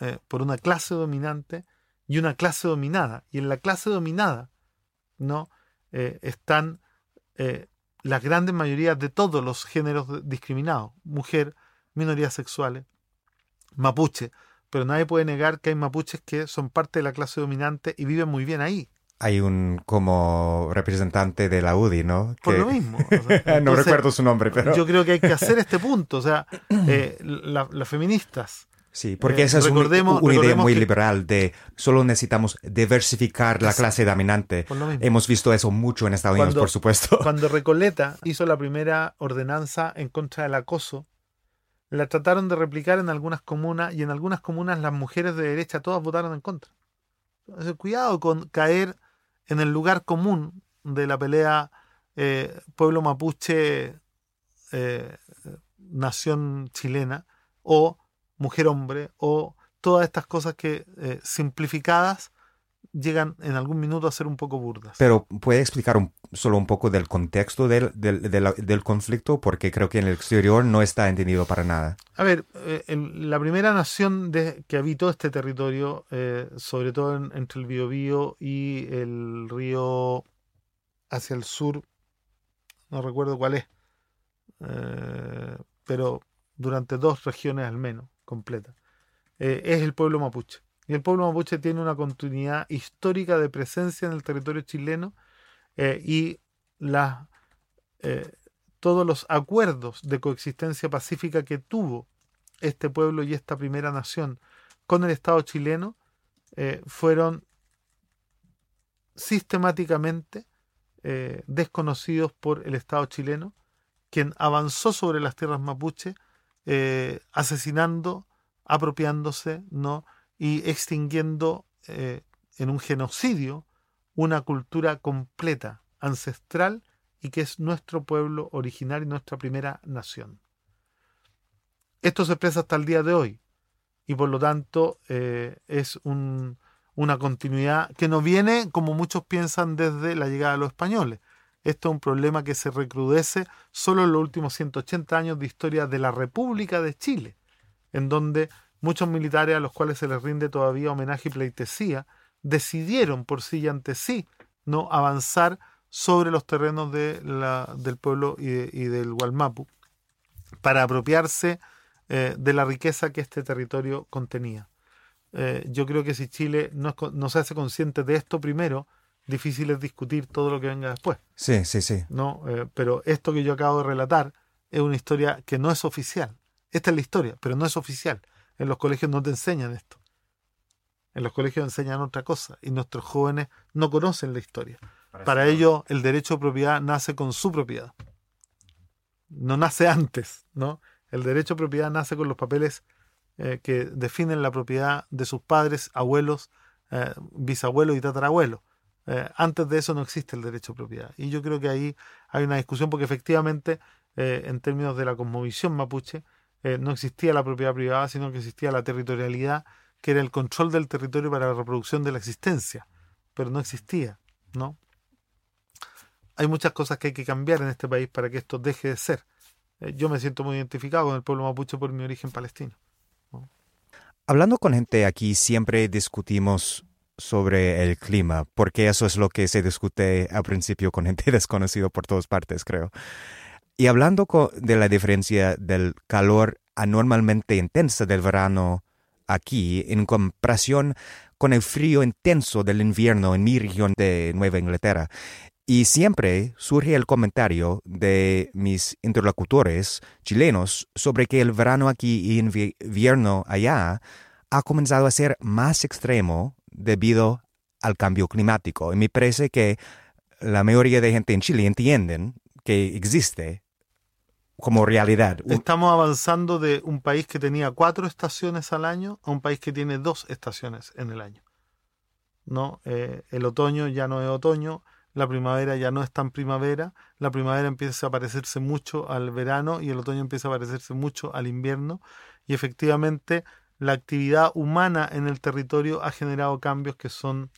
eh, por una clase dominante y una clase dominada. Y en la clase dominada ¿no? Eh, están eh, las grandes mayorías de todos los géneros discriminados, mujer, minorías sexuales, mapuche, pero nadie puede negar que hay mapuches que son parte de la clase dominante y viven muy bien ahí. Hay un como representante de la UDI, ¿no? Por lo mismo. no recuerdo su nombre, pero... Yo creo que hay que hacer este punto. O sea, las feministas Sí, porque esa es una, idea muy liberal de solo necesitamos diversificar la clase dominante. Hemos visto eso mucho en Estados Unidos, por supuesto. Cuando Recoleta hizo la primera ordenanza en contra del acoso, la trataron de replicar en algunas comunas y en algunas comunas las mujeres de derecha todas votaron en contra. Cuidado con caer en el lugar común de la pelea eh, pueblo mapuche, eh, nación chilena, o mujer-hombre o todas estas cosas que eh, simplificadas llegan en algún minuto a ser un poco burdas. Pero puede explicar solo un poco del contexto del, del, conflicto, porque creo que en el exterior no está entendido para nada. A ver, eh, la primera nación de, que habitó este territorio, eh, sobre todo entre el Biobío y el río hacia el sur, no recuerdo cuál es, pero durante dos regiones al menos, completa, eh, es el pueblo mapuche. Y el pueblo mapuche tiene una continuidad histórica de presencia en el territorio chileno eh, y eh, todos los acuerdos de coexistencia pacífica que tuvo este pueblo y esta primera nación con el Estado chileno eh, fueron sistemáticamente desconocidos por el Estado chileno, quien avanzó sobre las tierras mapuche, asesinando, apropiándose, ¿no? Y extinguiendo en un genocidio una cultura completa, ancestral y que es nuestro pueblo original y nuestra primera nación. Esto se expresa hasta el día de hoy y por lo tanto eh, es una continuidad que no viene, como muchos piensan, desde la llegada de los españoles. Esto es un problema que se recrudece solo en los últimos 180 años de historia de la República de Chile, en donde muchos militares a los cuales se les rinde todavía homenaje y pleitesía, decidieron por sí y ante sí no avanzar sobre los terrenos de la, del pueblo y, del Gualmapu para apropiarse eh, de la riqueza que este territorio contenía. Eh, yo creo que si Chile no, no, se hace consciente de esto primero, difícil es discutir todo lo que venga después. Sí, sí, sí. ¿no? Eh, pero esto que yo acabo de relatar es una historia que no es oficial. Esta es la historia, pero no es oficial. En los colegios no te enseñan esto. En los colegios enseñan otra cosa y nuestros jóvenes no conocen la historia. Para, ellos el derecho de propiedad nace con su propiedad. No nace antes, ¿no? El derecho de propiedad nace con los papeles eh, que definen la propiedad de sus padres, abuelos, eh, bisabuelos y tatarabuelos. Eh, antes de eso no existe el derecho de propiedad. Y yo creo que ahí hay una discusión porque efectivamente, en términos de la cosmovisión mapuche, no existía la propiedad privada, sino que existía la territorialidad que era el control del territorio para la reproducción de la existencia, pero no existía, ¿no? Hay muchas cosas que hay que cambiar en este país para que esto deje de ser. Eh, yo me siento muy identificado con el pueblo mapuche por mi origen palestino. Hablando con gente aquí siempre discutimos sobre el clima, porque eso es lo que se discute al principio con gente desconocida por todas partes, creo. Y hablando de la diferencia del calor anormalmente intensa del verano aquí en comparación con el frío intenso del invierno en mi región de Nueva Inglaterra. Y siempre surge el comentario de mis interlocutores chilenos sobre que el verano aquí y invierno allá ha comenzado a ser más extremo debido al cambio climático. Y me parece que la mayoría de gente en Chile entienden que existe como realidad. Estamos avanzando de un país que tenía cuatro estaciones al año a un país que tiene dos estaciones en el año. ¿No? Eh, el otoño ya no es otoño, la primavera ya no es tan primavera, la primavera empieza a parecerse mucho al verano y el otoño empieza a parecerse mucho al invierno y efectivamente la actividad humana en el territorio ha generado cambios que son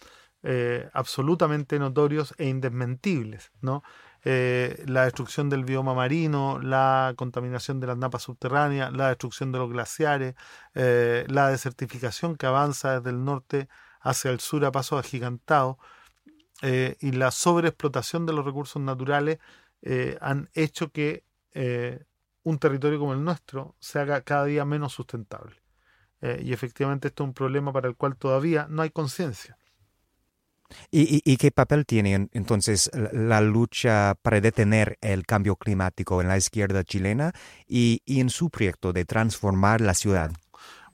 eh, absolutamente notorios e indesmentibles, ¿no? Eh, la destrucción del bioma marino, la contaminación de las napas subterráneas, la destrucción de los glaciares, eh, la desertificación que avanza desde el norte hacia el sur a pasos agigantados eh, y la sobreexplotación de los recursos naturales han hecho que un territorio como el nuestro se haga cada día menos sustentable. y efectivamente esto es un problema para el cual todavía no hay conciencia. ¿Y, qué papel tiene entonces la lucha para detener el cambio climático en la izquierda chilena y, en su proyecto de transformar la ciudad?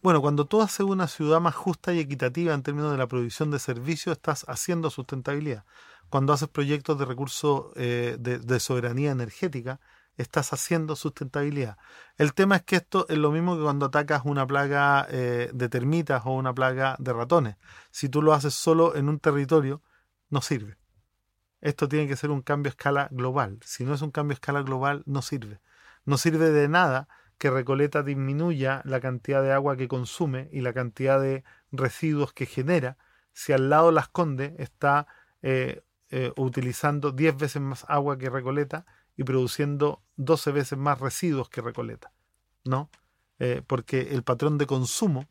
Bueno, cuando tú haces una ciudad más justa y equitativa en términos de la provisión de servicios, estás haciendo sustentabilidad. Cuando haces proyectos de recursos eh, de, soberanía energética, estás haciendo sustentabilidad. El tema es que esto es lo mismo que cuando atacas una plaga eh, de termitas o una plaga de ratones. Si tú lo haces solo en un territorio, no sirve. Esto tiene que ser un cambio a escala global. Si no es un cambio a escala global, no sirve. No sirve de nada que Recoleta disminuya la cantidad de agua que consume y la cantidad de residuos que genera si al lado Las Condes está eh, eh, utilizando 10 veces más agua que Recoleta y produciendo 12 veces más residuos que Recoleta, ¿no? Eh, porque el patrón de consumo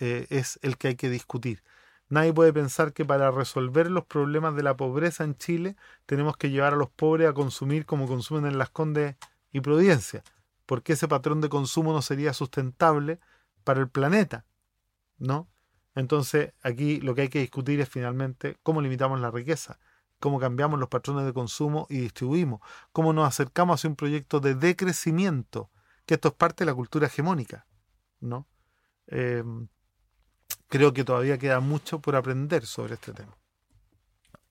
eh, es el que hay que discutir. Nadie puede pensar que para resolver los problemas de la pobreza en Chile tenemos que llevar a los pobres a consumir como consumen en Las Condes y Providencia, porque ese patrón de consumo no sería sustentable para el planeta, ¿no? Entonces, aquí lo que hay que discutir es finalmente cómo limitamos la riqueza cómo cambiamos los patrones de consumo y distribuimos, cómo nos acercamos hacia un proyecto de decrecimiento, que esto es parte de la cultura hegemónica, ¿no? Em, creo que todavía queda mucho por aprender sobre este tema.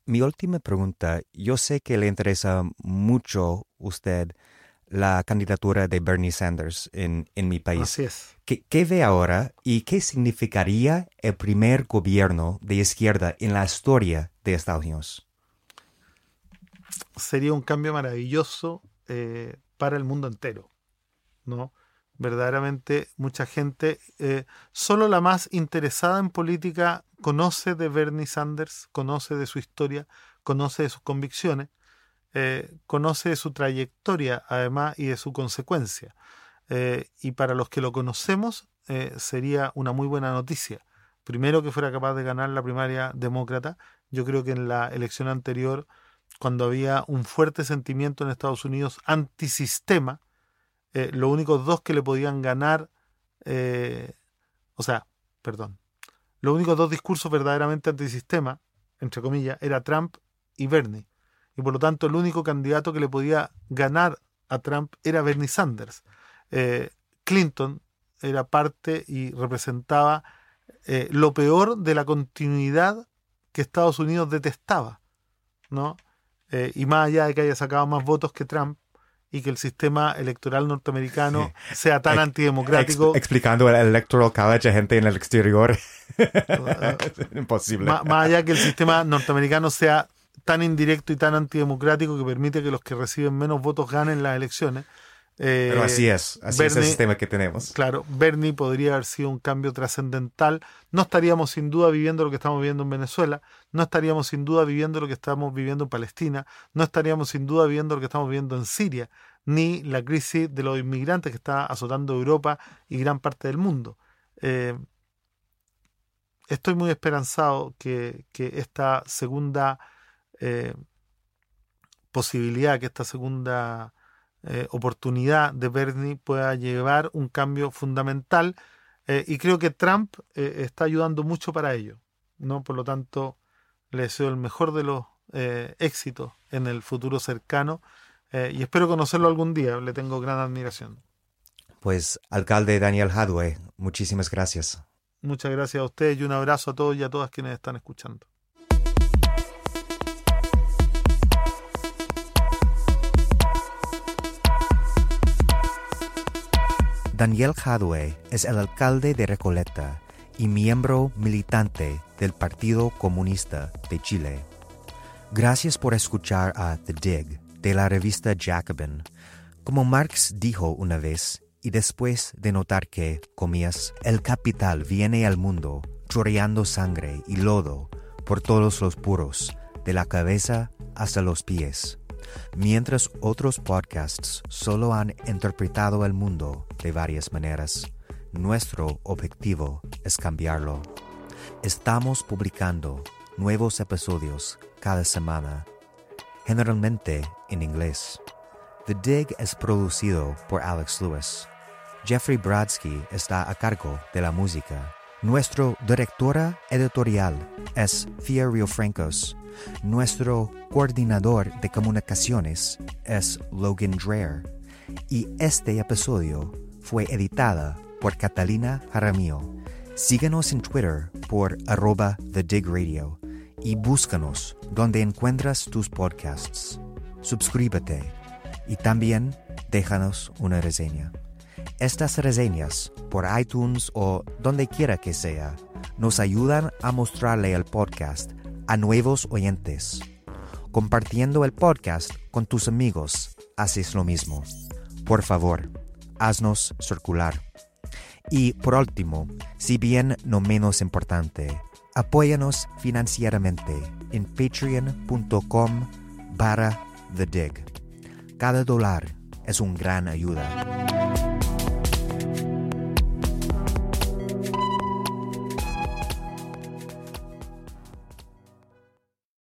Mi última pregunta, yo sé que le interesa mucho usted la candidatura de Bernie Sanders en, en mi país. Así es. ¿Qué, ¿Qué, ve ahora y qué significaría el primer gobierno de izquierda en la historia de Estados Unidos? Sería un cambio maravilloso eh, para el mundo entero, ¿no? Verdaderamente mucha gente, eh, solo la más interesada en política conoce de Bernie Sanders, conoce de su historia, conoce de sus convicciones, eh, conoce de su trayectoria además y de su consecuencia. Y para los que lo conocemos sería una muy buena noticia. Primero que fuera capaz de ganar la primaria demócrata. Yo creo que en la elección anterior, cuando había un fuerte sentimiento en Estados Unidos antisistema, los únicos dos que le podían ganar, o sea, perdón, los únicos dos discursos verdaderamente antisistema, entre comillas, era Trump y Bernie. Y por lo tanto el único candidato que le podía ganar a Trump era Bernie Sanders. Eh, Clinton era parte y representaba eh, lo peor de la continuidad que Estados Unidos detestaba. ¿no? Eh, y más allá de que haya sacado más votos que Trump, y que el sistema electoral norteamericano sea tan antidemocrático. explicando el Electoral College a gente en el exterior. Imposible. Más, allá que el sistema norteamericano sea tan indirecto y tan antidemocrático que permite que los que reciben menos votos ganen las elecciones. Eh, Pero así es, así es el sistema que tenemos. Claro, Bernie podría haber sido un cambio trascendental. No estaríamos sin duda viviendo lo que estamos viviendo en Venezuela, no estaríamos sin duda viviendo lo que estamos viviendo en Palestina, no estaríamos sin duda viviendo lo que estamos viviendo en Siria, ni la crisis de los inmigrantes que está azotando Europa y gran parte del mundo. Eh, estoy muy esperanzado que, esta segunda eh, posibilidad, que esta segunda eh, oportunidad de Bernie pueda llevar un cambio fundamental eh, y creo que Trump eh, está ayudando mucho para ello. ¿no? Por lo tanto, le deseo el mejor de los éxitos en el futuro cercano y espero conocerlo algún día. Le tengo gran admiración. Pues, alcalde Daniel Hadway, muchísimas gracias. Muchas gracias a ustedes y un abrazo a todos y a todas quienes están escuchando. Daniel Jadwe es el alcalde de Recoleta y miembro militante del Partido Comunista de Chile. Gracias por escuchar a The Dig de la revista Jacobin. Como Marx dijo una vez, y después de notar que, comías, el capital viene al mundo chorreando sangre y lodo por todos los puros, de la cabeza hasta los pies mientras otros podcasts solo han interpretado el mundo de varias maneras. Nuestro objetivo es cambiarlo. Estamos publicando nuevos episodios cada semana, generalmente en inglés. The Dig es producido por Alex Lewis. Jeffrey Bradsky está a cargo de la música. Nuestro directora editorial es Fia Francos nuestro coordinador de comunicaciones es Logan Dreher y este episodio fue editada por Catalina Jaramillo. Síguenos en Twitter por arroba The Dig Radio y búscanos donde encuentras tus podcasts. Suscríbete y también déjanos una reseña. Estas reseñas por iTunes o donde quiera que sea nos ayudan a mostrarle el podcast a nuevos oyentes. Compartiendo el podcast con tus amigos, haces lo mismo. Por favor, haznos circular. Y por último, si bien no menos importante, apóyanos financieramente en patreon.com barra The Dig. Cada dólar es un gran ayuda.